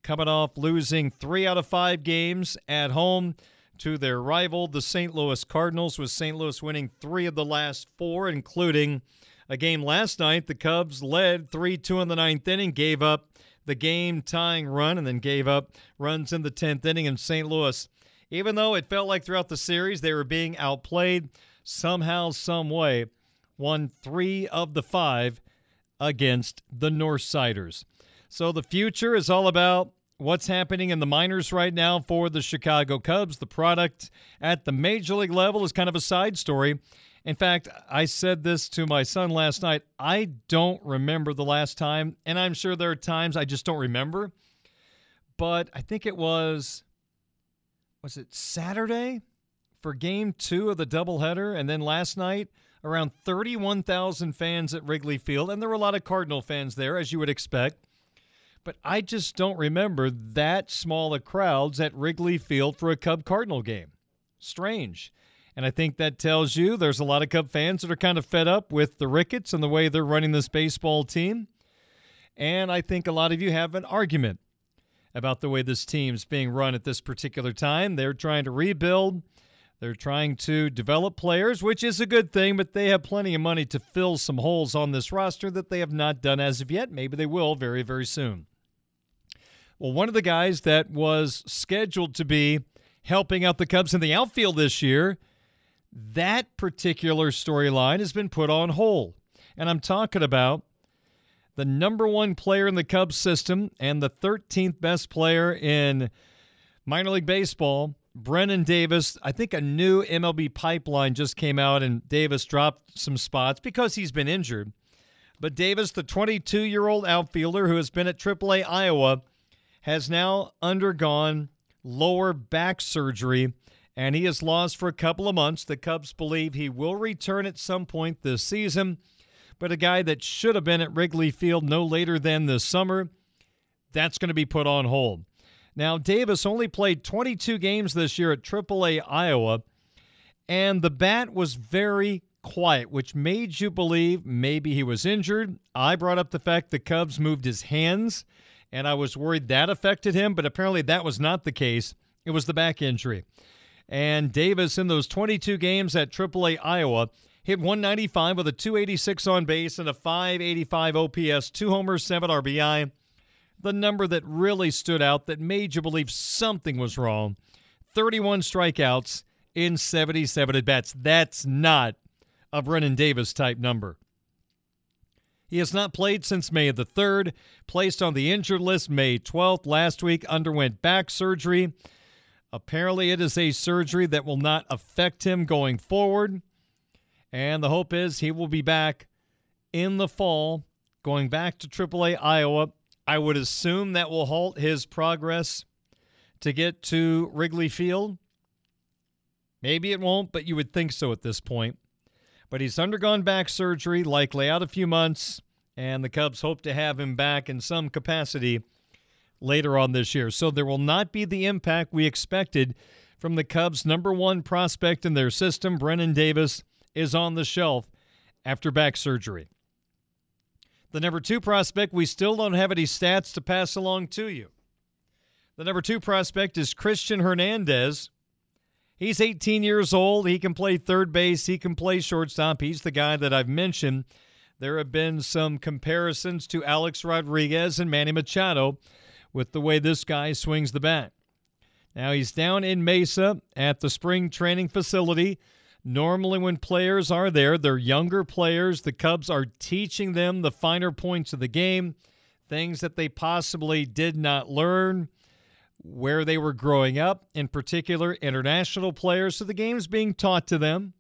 Coming off losing three out of five games at home to their rival, the St. Louis Cardinals, with St. Louis winning three of the last four, including a game last night. The Cubs led 3 2 in the ninth inning, gave up the game tying run and then gave up runs in the 10th inning in St. Louis. Even though it felt like throughout the series they were being outplayed, somehow, some way, won three of the five against the Northsiders. So the future is all about what's happening in the minors right now for the Chicago Cubs. The product at the major league level is kind of a side story. In fact, I said this to my son last night. I don't remember the last time, and I'm sure there are times I just don't remember. But I think it was was it Saturday for game 2 of the doubleheader and then last night around 31,000 fans at Wrigley Field and there were a lot of Cardinal fans there as you would expect. But I just don't remember that small of crowds at Wrigley Field for a Cub Cardinal game. Strange. And I think that tells you there's a lot of Cub fans that are kind of fed up with the Ricketts and the way they're running this baseball team. And I think a lot of you have an argument about the way this team's being run at this particular time. They're trying to rebuild, they're trying to develop players, which is a good thing, but they have plenty of money to fill some holes on this roster that they have not done as of yet. Maybe they will very, very soon. Well, one of the guys that was scheduled to be helping out the Cubs in the outfield this year that particular storyline has been put on hold. And I'm talking about the number one player in the Cubs system and the 13th best player in minor league baseball, Brennen Davis. I think a new MLB pipeline just came out and Davis dropped some spots because he's been injured. But Davis, the 22 year old outfielder who has been at AAA Iowa, has now undergone lower back surgery and he is lost for a couple of months. The Cubs believe he will return at some point this season, but a guy that should have been at Wrigley Field no later than this summer, that's going to be put on hold. Now, Davis only played 22 games this year at AAA Iowa, and the bat was very quiet, which made you believe maybe he was injured. I brought up the fact the Cubs moved his hands, and I was worried that affected him, but apparently that was not the case. It was the back injury. And Davis, in those 22 games at AAA Iowa, hit 195 with a 286 on base and a 585 OPS, two homers, seven RBI. The number that really stood out that made you believe something was wrong 31 strikeouts in 77 at bats. That's not a Brennen Davis type number. He has not played since May the 3rd, placed on the injured list May 12th. Last week, underwent back surgery. Apparently, it is a surgery that will not affect him going forward. And the hope is he will be back in the fall, going back to AAA Iowa. I would assume that will halt his progress to get to Wrigley Field. Maybe it won't, but you would think so at this point. But he's undergone back surgery, likely out a few months, and the Cubs hope to have him back in some capacity later on this year. So there will not be the impact we expected from the Cubs' number one prospect in their system. Brennen Davis is on the shelf after back surgery. The number two prospect, we still don't have any stats to pass along to you. The number two prospect is Christian Hernandez. He's 18 years old. He can play third base. He can play shortstop. He's the guy that I've mentioned. There have been some comparisons to Alex Rodriguez and Manny Machado with the way this guy swings the bat. Now he's down in Mesa at the spring training facility. Normally, when players are there, they're younger players. The Cubs are teaching them the finer points of the game, things that they possibly did not learn where they were growing up, in particular, international players. So the game's being taught to them.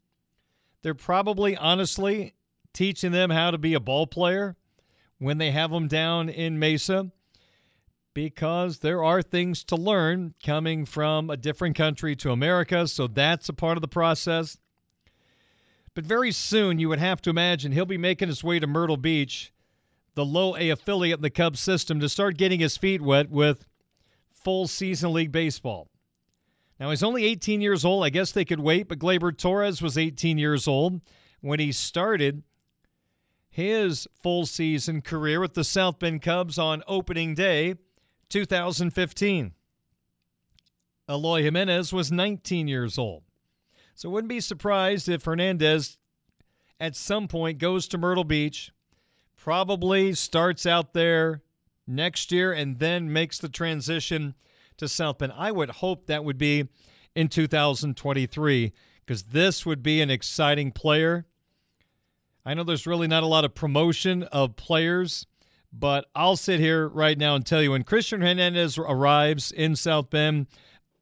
They're probably, honestly, teaching them how to be a ball player when they have them down in Mesa because there are things to learn coming from a different country to America. So that's a part of the process. But very soon, you would have to imagine he'll be making his way to Myrtle Beach, the low A affiliate in the Cubs system, to start getting his feet wet with full season league baseball. Now, he's only 18 years old. I guess they could wait, but Gleyber Torres was 18 years old when he started his full season career with the South Bend Cubs on opening day 2015. Eloy Jimenez was 19 years old. So wouldn't be surprised if Hernandez at some point goes to Myrtle Beach, probably starts out there next year and then makes the transition to South Bend. I would hope that would be in 2023 because this would be an exciting player. I know there's really not a lot of promotion of players, but I'll sit here right now and tell you when Christian Hernandez arrives in South Bend,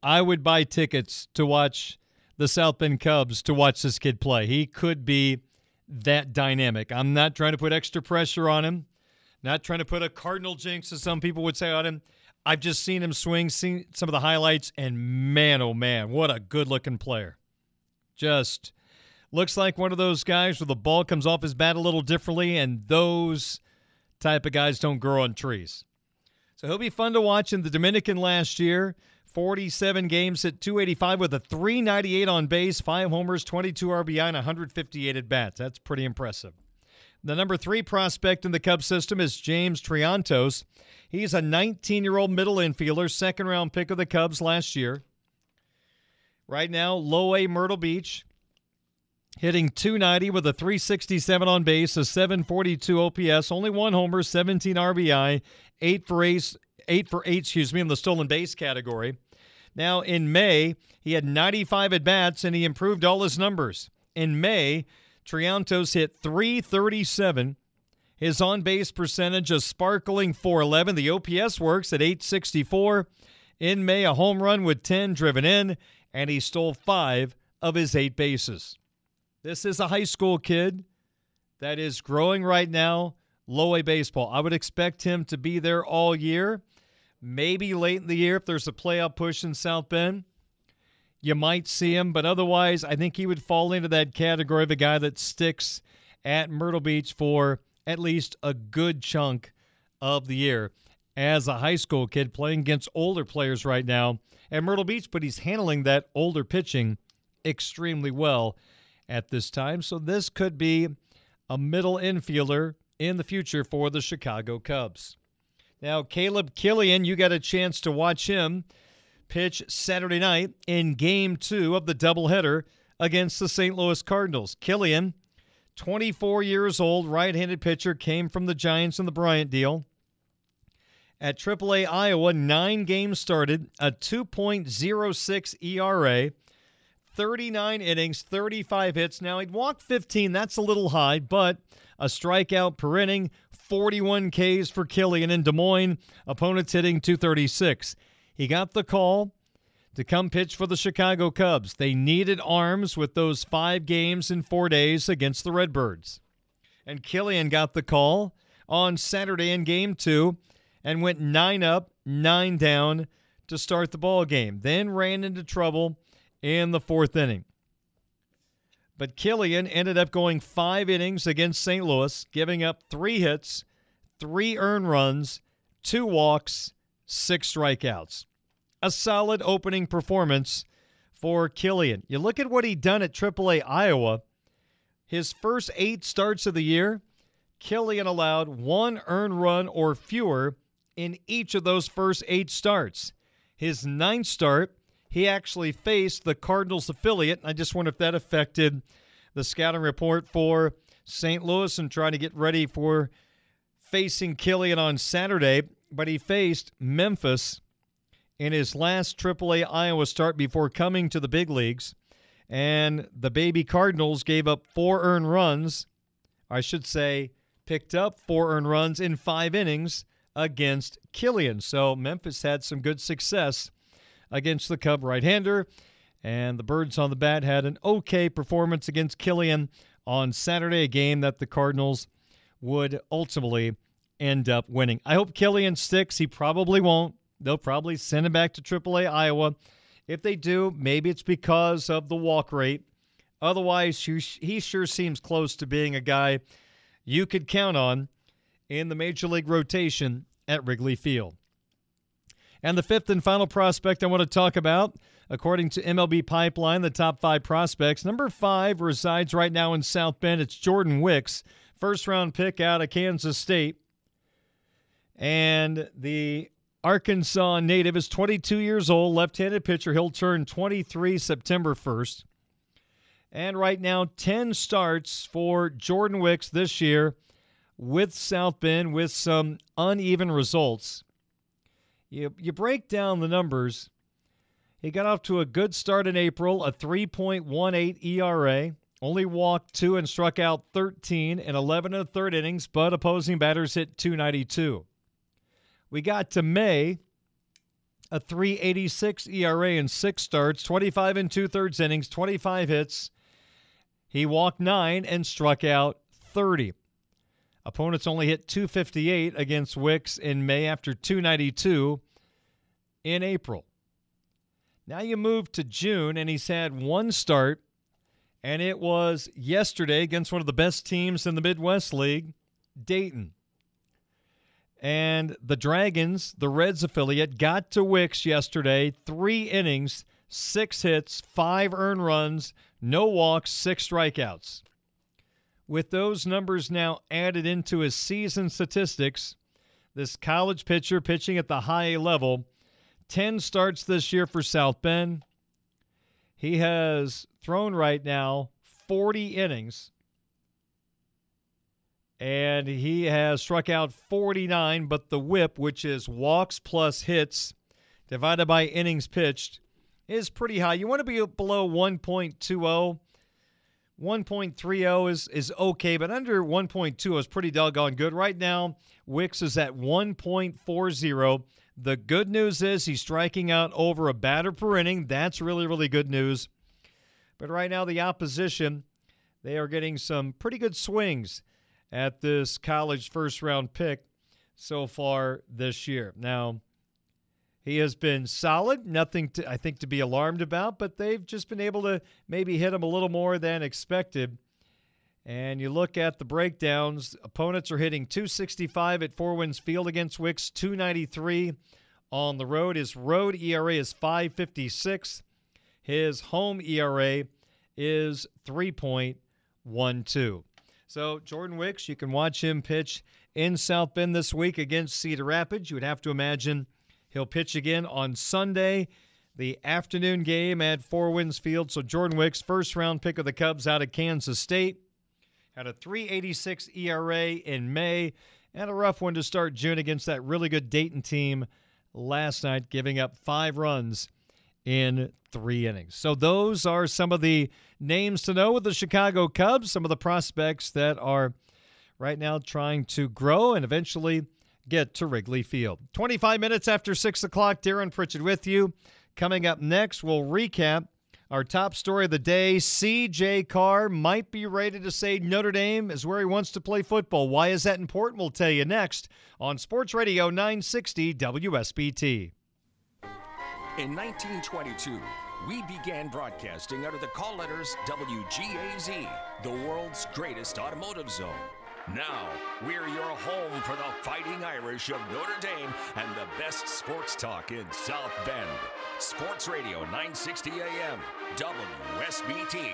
I would buy tickets to watch the South Bend Cubs to watch this kid play. He could be that dynamic. I'm not trying to put extra pressure on him. Not trying to put a cardinal jinx, as some people would say on him. I've just seen him swing, seen some of the highlights, and man, oh man, what a good looking player. Just looks like one of those guys where the ball comes off his bat a little differently, and those type of guys don't grow on trees. So he'll be fun to watch in the Dominican last year. 47 games at 285 with a 398 on base, five homers, 22 RBI, and 158 at bats. That's pretty impressive. The number three prospect in the Cubs system is James Triantos. He's a 19 year old middle infielder, second round pick of the Cubs last year. Right now, low A Myrtle Beach, hitting 290 with a 367 on base, a 742 OPS, only one homer, 17 RBI, eight for ace, eight for eight, excuse me, in the stolen base category. Now in May, he had 95 at bats and he improved all his numbers. In May, Triantos hit 337. His on base percentage a sparkling 411. The OPS works at 864. In May, a home run with 10 driven in, and he stole five of his eight bases. This is a high school kid that is growing right now, low A baseball. I would expect him to be there all year. Maybe late in the year if there's a playoff push in South Bend you might see him, but otherwise, I think he would fall into that category of a guy that sticks at Myrtle Beach for at least a good chunk of the year as a high school kid playing against older players right now at Myrtle Beach, but he's handling that older pitching extremely well at this time. So this could be a middle infielder in the future for the Chicago Cubs. Now, Caleb Killian, you got a chance to watch him pitch Saturday night in game two of the doubleheader against the St. Louis Cardinals. Killian, 24 years old, right handed pitcher, came from the Giants in the Bryant deal. At AAA Iowa, nine games started, a 2.06 ERA, 39 innings, 35 hits. Now, he'd walked 15. That's a little high, but a strikeout per inning, 41 Ks for Killian in Des Moines, opponents hitting 236. He got the call to come pitch for the Chicago Cubs. They needed arms with those five games in four days against the Redbirds. And Killian got the call on Saturday in game two and went nine up, nine down to start the ball game. Then ran into trouble in the fourth inning. But Killian ended up going five innings against St. Louis, giving up three hits, three earned runs, two walks, six strikeouts. A solid opening performance for Killian. You look at what he done at AAA Iowa. His first eight starts of the year, Killian allowed one earned run or fewer in each of those first eight starts. His ninth start, he actually faced the Cardinals affiliate. I just wonder if that affected the scouting report for St. Louis and trying to get ready for facing Killian on Saturday. But he faced Memphis in his last AAA Iowa start before coming to the big leagues. And the baby Cardinals gave up four earned runs. I should say, picked up four earned runs in five innings against Killian. So Memphis had some good success against the Cub right hander. And the Birds on the bat had an okay performance against Killian on Saturday, a game that the Cardinals would ultimately end up winning. I hope Killian sticks. He probably won't. They'll probably send him back to AAA Iowa. If they do, maybe it's because of the walk rate. Otherwise, he sure seems close to being a guy you could count on in the major league rotation at Wrigley Field. And the fifth and final prospect I want to talk about, according to MLB Pipeline, the top five prospects. Number five resides right now in South Bend. It's Jordan Wicks, first round pick out of Kansas State. And the Arkansas native is 22 years old, left handed pitcher. He'll turn 23 September 1st. And right now, 10 starts for Jordan Wicks this year with South Bend with some uneven results. You, you break down the numbers. He got off to a good start in April, a 3.18 ERA, only walked two and struck out 13 in 11 and a third innings, but opposing batters hit 292. We got to May, a 386 ERA in six starts, 25 and two thirds innings, 25 hits. He walked nine and struck out 30. Opponents only hit 258 against Wicks in May after 292 in April. Now you move to June, and he's had one start, and it was yesterday against one of the best teams in the Midwest League, Dayton. And the Dragons, the Reds affiliate, got to Wicks yesterday. Three innings, six hits, five earned runs, no walks, six strikeouts. With those numbers now added into his season statistics, this college pitcher pitching at the high level, 10 starts this year for South Bend. He has thrown right now 40 innings and he has struck out 49, but the whip, which is walks plus hits divided by innings pitched, is pretty high. You want to be below 1.20. 1.30 is, is okay, but under 1.2 is pretty doggone good. Right now, Wicks is at 1.40. The good news is he's striking out over a batter per inning. That's really, really good news. But right now, the opposition, they are getting some pretty good swings at this college first round pick so far this year. Now, he has been solid, nothing to, I think to be alarmed about, but they've just been able to maybe hit him a little more than expected. And you look at the breakdowns, opponents are hitting 265 at Four Winds Field against Wicks, 293 on the road. His road ERA is 556. His home ERA is 3.12. So, Jordan Wicks, you can watch him pitch in South Bend this week against Cedar Rapids. You would have to imagine he'll pitch again on Sunday, the afternoon game at Four Winds Field. So, Jordan Wicks, first round pick of the Cubs out of Kansas State, had a 386 ERA in May and a rough one to start June against that really good Dayton team last night, giving up five runs in three innings. So those are some of the names to know with the Chicago Cubs, some of the prospects that are right now trying to grow and eventually get to Wrigley Field. 25 minutes after 6 o'clock, Darren Pritchett with you. Coming up next, we'll recap our top story of the day. CJ Carr might be ready to say Notre Dame is where he wants to play football. Why is that important? We'll tell you next on Sports Radio 960 WSBT. In 1922, we began broadcasting under the call letters WGAZ, the world's greatest automotive zone. Now, we're your home for the Fighting Irish of Notre Dame and the best sports talk in South Bend. Sports Radio 960 AM, WSBT.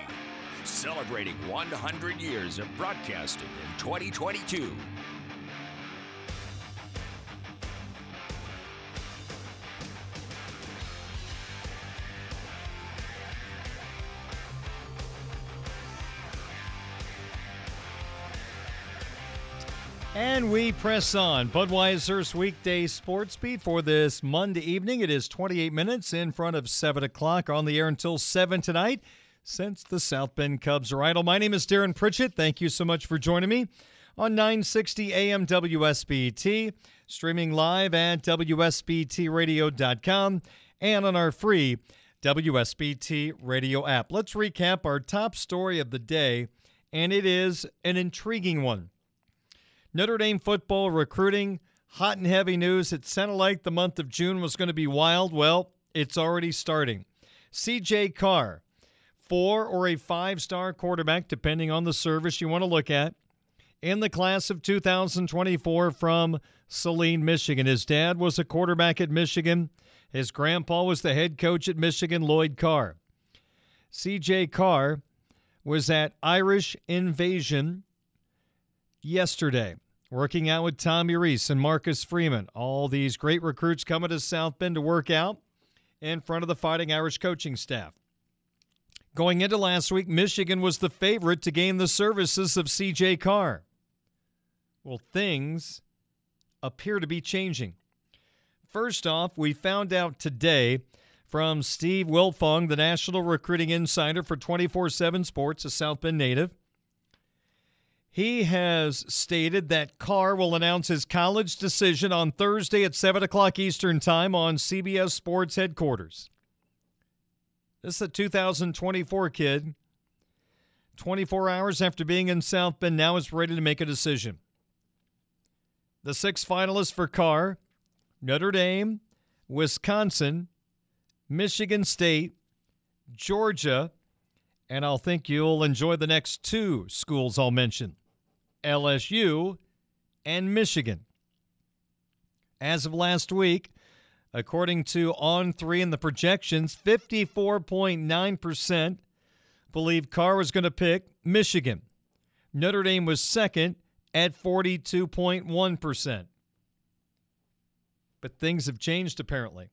Celebrating 100 years of broadcasting in 2022. And we press on. Budweiser's weekday sports beat for this Monday evening. It is 28 minutes in front of 7 o'clock on the air until 7 tonight since the South Bend Cubs are idle. My name is Darren Pritchett. Thank you so much for joining me on 960 AM WSBT, streaming live at WSBTradio.com and on our free WSBT radio app. Let's recap our top story of the day, and it is an intriguing one. Notre Dame football recruiting, hot and heavy news. It sounded like the month of June was going to be wild. Well, it's already starting. CJ Carr, four or a five star quarterback, depending on the service you want to look at, in the class of 2024 from Saline, Michigan. His dad was a quarterback at Michigan. His grandpa was the head coach at Michigan, Lloyd Carr. CJ Carr was at Irish Invasion yesterday, working out with Tommy Rees and Marcus Freeman. All these great recruits coming to South Bend to work out in front of the Fighting Irish coaching staff. Going into last week, Michigan was the favorite to gain the services of CJ Carr. Well, things appear to be changing. First off, we found out today from Steve Wiltfong, the national recruiting insider for 24 7 Sports, a South Bend native. He has stated that Carr will announce his college decision on Thursday at 7 o'clock Eastern Time on CBS Sports headquarters. This is a 2024 kid. 24 hours after being in South Bend, now is ready to make a decision. The six finalists for Carr Notre Dame, Wisconsin, Michigan State, Georgia, and I'll think you'll enjoy the next two schools I'll mention LSU and Michigan. As of last week, according to On 3 and the projections, 54.9% believe Carr was going to pick Michigan. Notre Dame was second at 42.1%. But things have changed apparently.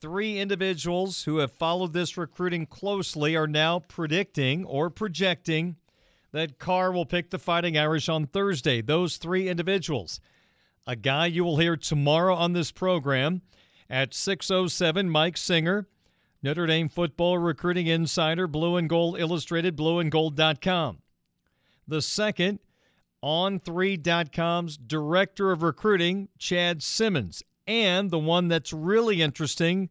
Three individuals who have followed this recruiting closely are now predicting or projecting that Carr will pick the Fighting Irish on Thursday. Those three individuals. A guy you will hear tomorrow on this program at 607, Mike Singer, Notre Dame football recruiting insider, Blue and Gold Illustrated, blueandgold.com. The second, on3.com's director of recruiting, Chad Simmons. And the one that's really interesting,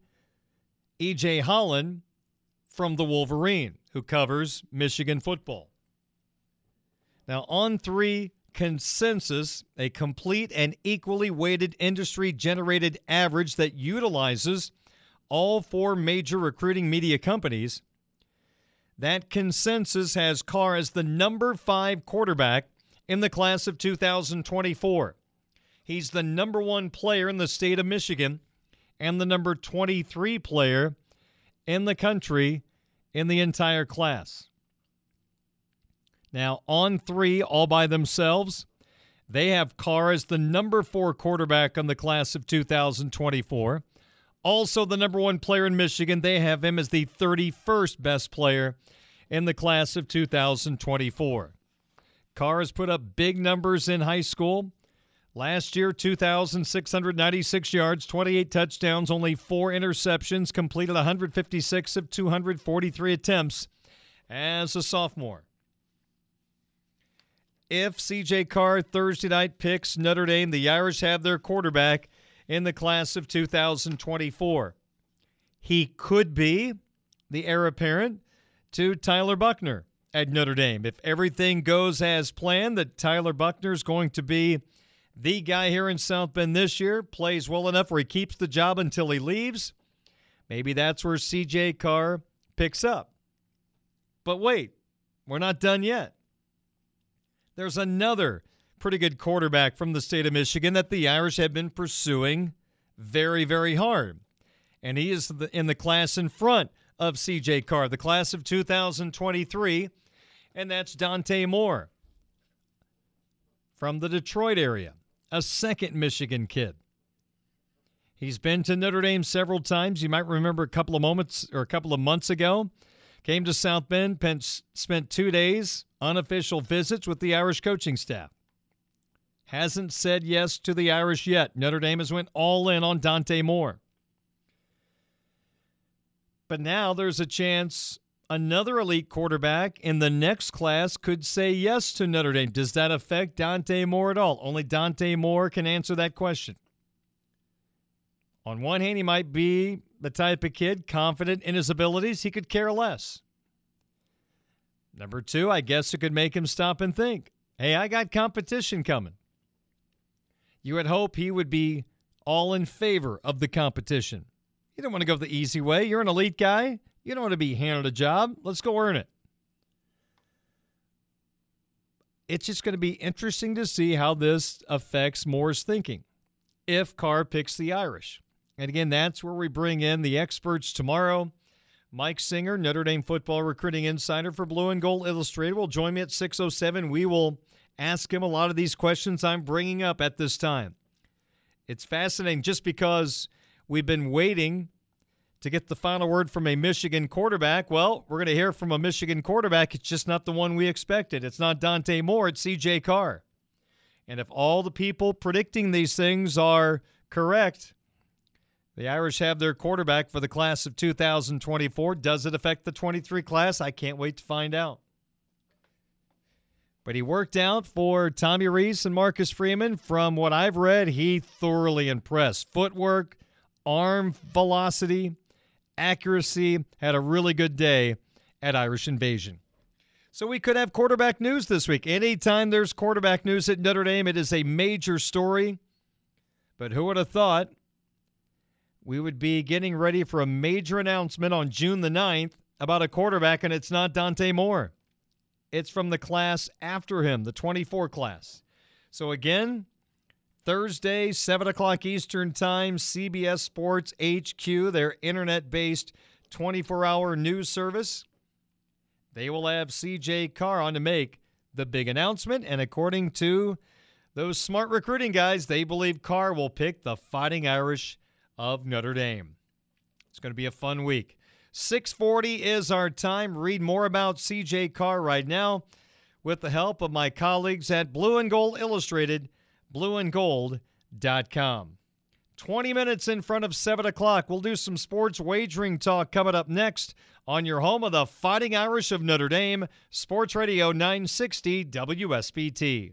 EJ Holland from the Wolverine, who covers Michigan football. Now, on three consensus, a complete and equally weighted industry generated average that utilizes all four major recruiting media companies. That consensus has Carr as the number five quarterback in the class of 2024. He's the number one player in the state of Michigan and the number 23 player in the country in the entire class. Now, on three, all by themselves, they have Carr as the number four quarterback on the class of 2024. Also, the number one player in Michigan, they have him as the 31st best player in the class of 2024. Carr has put up big numbers in high school. Last year, 2,696 yards, 28 touchdowns, only four interceptions, completed 156 of 243 attempts as a sophomore. If CJ Carr Thursday night picks Notre Dame, the Irish have their quarterback in the class of 2024. He could be the heir apparent to Tyler Buchner at Notre Dame. If everything goes as planned, that Tyler Buchner is going to be the guy here in South Bend this year, plays well enough where he keeps the job until he leaves, maybe that's where CJ Carr picks up. But wait, we're not done yet. There's another pretty good quarterback from the state of Michigan that the Irish have been pursuing very, very hard. And he is in the class in front of CJ Carr, the class of 2023 and that's Dante Moore from the Detroit area, a second Michigan kid. He's been to Notre Dame several times. You might remember a couple of moments or a couple of months ago. Came to South Bend, spent two days unofficial visits with the Irish coaching staff. hasn't said yes to the Irish yet. Notre Dame has went all in on Dante Moore. But now there's a chance another elite quarterback in the next class could say yes to Notre Dame. Does that affect Dante Moore at all? Only Dante Moore can answer that question. On one hand, he might be the type of kid confident in his abilities, he could care less. Number two, I guess it could make him stop and think hey, I got competition coming. You would hope he would be all in favor of the competition. You don't want to go the easy way. You're an elite guy. You don't want to be handed a job. Let's go earn it. It's just going to be interesting to see how this affects Moore's thinking if Carr picks the Irish. And again, that's where we bring in the experts tomorrow. Mike Singer, Notre Dame football recruiting insider for Blue and Gold Illustrated, will join me at 6:07. We will ask him a lot of these questions I'm bringing up at this time. It's fascinating just because we've been waiting to get the final word from a Michigan quarterback. Well, we're going to hear from a Michigan quarterback. It's just not the one we expected. It's not Dante Moore, it's CJ Carr. And if all the people predicting these things are correct, the Irish have their quarterback for the class of 2024. Does it affect the 23 class? I can't wait to find out. But he worked out for Tommy Rees and Marcus Freeman. From what I've read, he thoroughly impressed. Footwork, arm velocity, accuracy, had a really good day at Irish Invasion. So we could have quarterback news this week. Anytime there's quarterback news at Notre Dame, it is a major story. But who would have thought we would be getting ready for a major announcement on June the 9th about a quarterback, and it's not Dante Moore. It's from the class after him, the 24 class. So, again, Thursday, 7 o'clock Eastern Time, CBS Sports HQ, their internet based 24 hour news service. They will have CJ Carr on to make the big announcement. And according to those smart recruiting guys, they believe Carr will pick the Fighting Irish of Notre Dame. It's going to be a fun week. 640 is our time. Read more about CJ Carr right now with the help of my colleagues at Blue and Gold Illustrated, blueandgold.com. 20 minutes in front of 7 o'clock. We'll do some sports wagering talk coming up next on your home of the Fighting Irish of Notre Dame, Sports Radio 960 WSBT.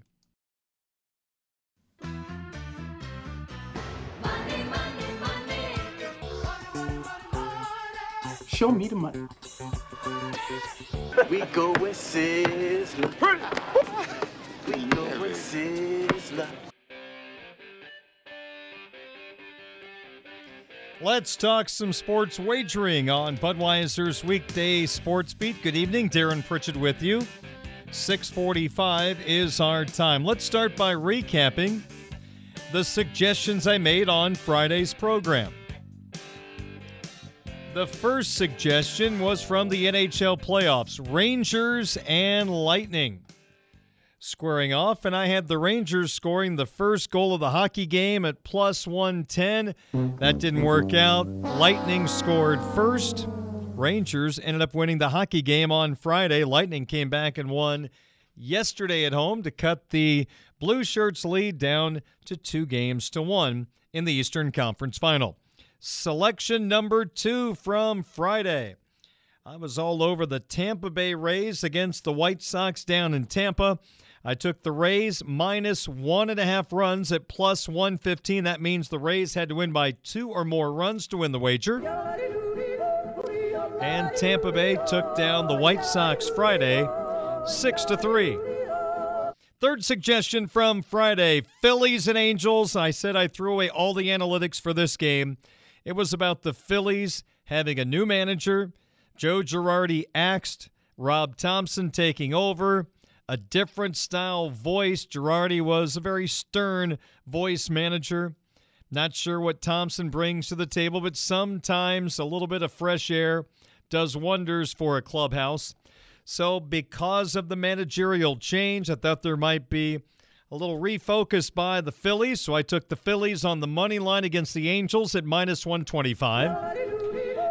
Show me the money. we go with Sizzler. we go with Sizzler. Let's talk some sports wagering on Budweiser's weekday sports beat. Good evening, Darren Pritchett with you. 645 is our time. Let's start by recapping the suggestions I made on Friday's program. The first suggestion was from the NHL playoffs Rangers and Lightning squaring off, and I had the Rangers scoring the first goal of the hockey game at plus 110. That didn't work out. Lightning scored first. Rangers ended up winning the hockey game on Friday. Lightning came back and won yesterday at home to cut the Blue Shirts lead down to two games to one in the Eastern Conference Final. Selection number two from Friday. I was all over the Tampa Bay Rays against the White Sox down in Tampa. I took the Rays minus one and a half runs at plus 115. That means the Rays had to win by two or more runs to win the wager. And Tampa Bay took down the White Sox Friday 6 to 3. Third suggestion from Friday Phillies and Angels. I said I threw away all the analytics for this game. It was about the Phillies having a new manager, Joe Girardi axed, Rob Thompson taking over, a different style voice. Girardi was a very stern voice manager. Not sure what Thompson brings to the table, but sometimes a little bit of fresh air does wonders for a clubhouse. So, because of the managerial change, I thought there might be a little refocus by the Phillies. So, I took the Phillies on the money line against the Angels at minus 125.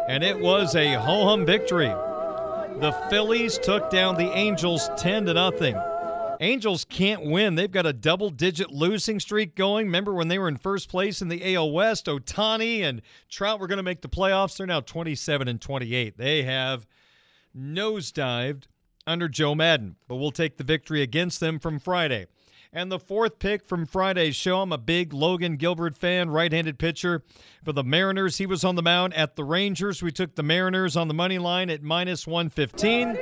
And it was a ho hum victory. The Phillies took down the Angels 10 to nothing. Angels can't win. They've got a double digit losing streak going. Remember when they were in first place in the AL West? Ohtani and Trout were going to make the playoffs. They're now 27 and 28. They have nosedived under Joe Maddon, but we'll take the victory against them from Friday. And the fourth pick from Friday's show, I'm a big Logan Gilbert fan, right handed pitcher for the Mariners. He was on the mound at the Rangers. We took the Mariners on the money line at minus 115.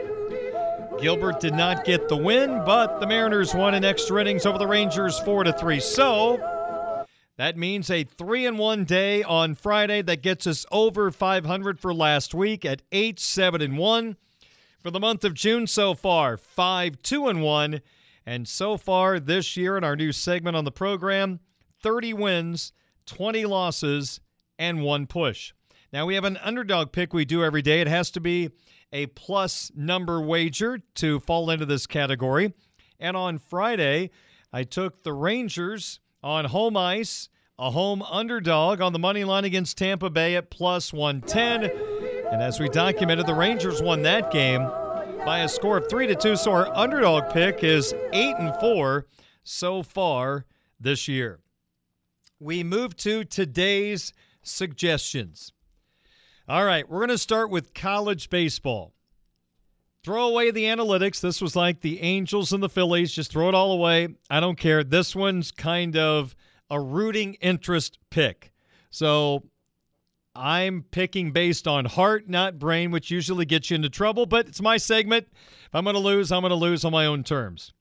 Gilbert did not get the win, but the Mariners won in extra innings over the Rangers 4 to 3. So that means a 3 and 1 day on Friday that gets us over 500 for last week at 8 7 and 1. For the month of June so far, 5 2 and 1 and so far this year in our new segment on the program, 30 wins, 20 losses, and one push. Now we have an underdog pick we do every day. It has to be a plus number wager to fall into this category. And on Friday, I took the Rangers on home ice, a home underdog on the money line against Tampa Bay at plus 110. And as we documented, the Rangers won that game by a score of 3 to 2. So our underdog pick is 8 and 4 so far this year. We move to today's suggestions. All right, we're going to start with college baseball. Throw away the analytics. This was like the Angels and the Phillies. Just throw it all away. I don't care. This one's kind of a rooting interest pick. So I'm picking based on heart, not brain, which usually gets you into trouble, but it's my segment. If I'm going to lose, I'm going to lose on my own terms.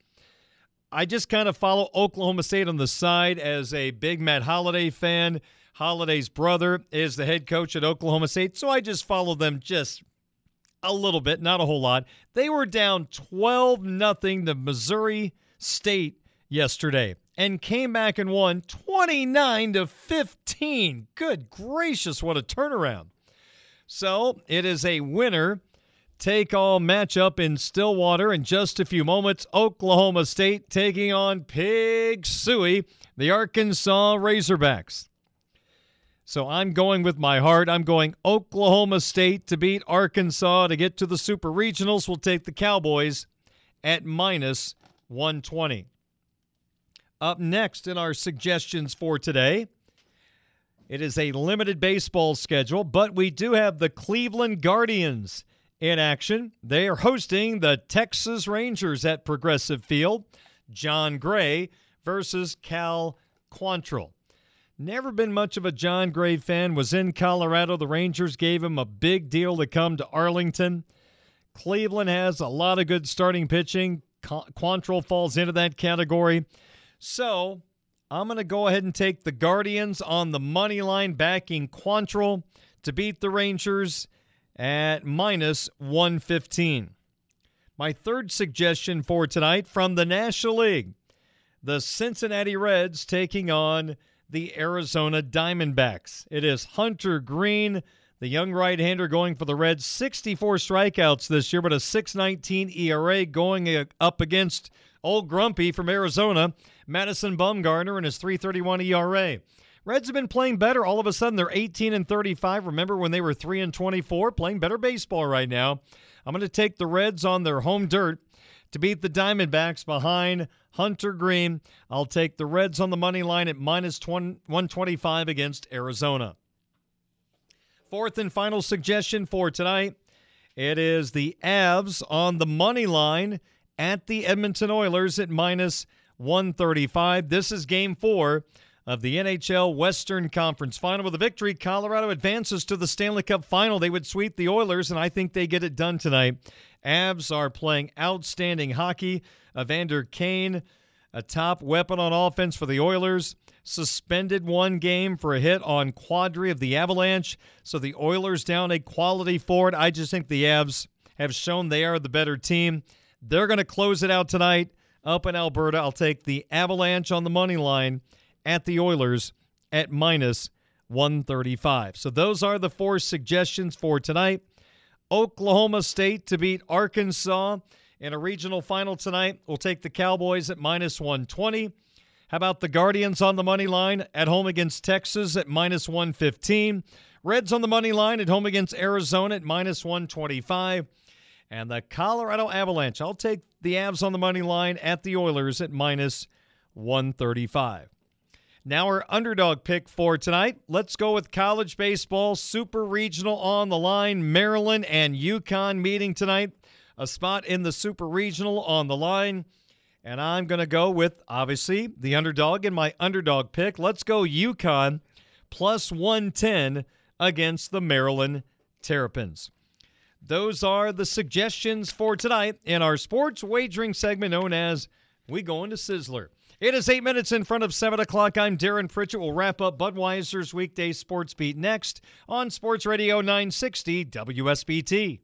I just kind of follow Oklahoma State on the side as a big Matt Holliday fan. Holliday's brother is the head coach at Oklahoma State, so I just follow them just a little bit, not a whole lot. They were down 12 nothing to Missouri State yesterday and came back and won 29 to 15. Good gracious, what a turnaround. So, it is a winner take all matchup in Stillwater in just a few moments. Oklahoma State taking on Pig Sooie, the Arkansas Razorbacks. So I'm going with my heart. I'm going Oklahoma State to beat Arkansas to get to the Super Regionals. We'll take the Cowboys at minus 120. Up next in our suggestions for today, it is a limited baseball schedule, but we do have the Cleveland Guardians in action. They are hosting the Texas Rangers at Progressive Field. Jon Gray versus Cal Quantrill. Never been much of a Jon Gray fan. Was in Colorado. The Rangers gave him a big deal to come to Arlington. Cleveland has a lot of good starting pitching. Quantrill falls into that category. So I'm going to go ahead and take the Guardians on the money line, backing Quantrill to beat the Rangers at minus 115. My third suggestion for tonight from the National League the Cincinnati Reds taking on the Arizona Diamondbacks. It is Hunter Greene, the young right hander, going for the Reds. 64 strikeouts this year, but a 619 ERA going up against old Grumpy from Arizona, Madison Bumgarner, and his 331 ERA. Reds have been playing better. All of a sudden, they're 18 and 35. Remember when they were 3 and 24? Playing better baseball right now. I'm going to take the Reds on their home dirt to beat the Diamondbacks behind Hunter Greene. I'll take the Reds on the money line at minus 125 against Arizona. Fourth and final suggestion for tonight. It is the Avs on the money line at the Edmonton Oilers at minus 135. This is game four of the NHL Western Conference Final. With a victory, Colorado advances to the Stanley Cup Final. They would sweep the Oilers, and I think they get it done tonight. Avs are playing outstanding hockey. Evander Kane, a top weapon on offense for the Oilers, suspended one game for a hit on Kadri of the Avalanche. So the Oilers down a quality forward. I just think the Avs have shown they are the better team. They're going to close it out tonight up in Alberta. I'll take the Avalanche on the money line at the Oilers at minus 135. So those are the four suggestions for tonight. Oklahoma State to beat Arkansas in a regional final tonight. We'll take the Cowboys at minus 120. How about the Guardians on the money line at home against Texas at minus 115? Reds on the money line at home against Arizona at minus 125. And the Colorado Avalanche. I'll take the Avs on the money line at the Oilers at minus 135. Now, our underdog pick for tonight. Let's go with college baseball, super regional on the line. Maryland and UConn meeting tonight. A spot in the super regional on the line. And I'm going to go with, obviously, the underdog in my underdog pick. Let's go UConn plus 110 against the Maryland Terrapins. Those are the suggestions for tonight in our sports wagering segment known as We Going to Sizzler. It is eight minutes in front of 7 o'clock. I'm Darren Pritchett. We'll wrap up Budweiser's weekday sports beat next on Sports Radio 960 WSBT.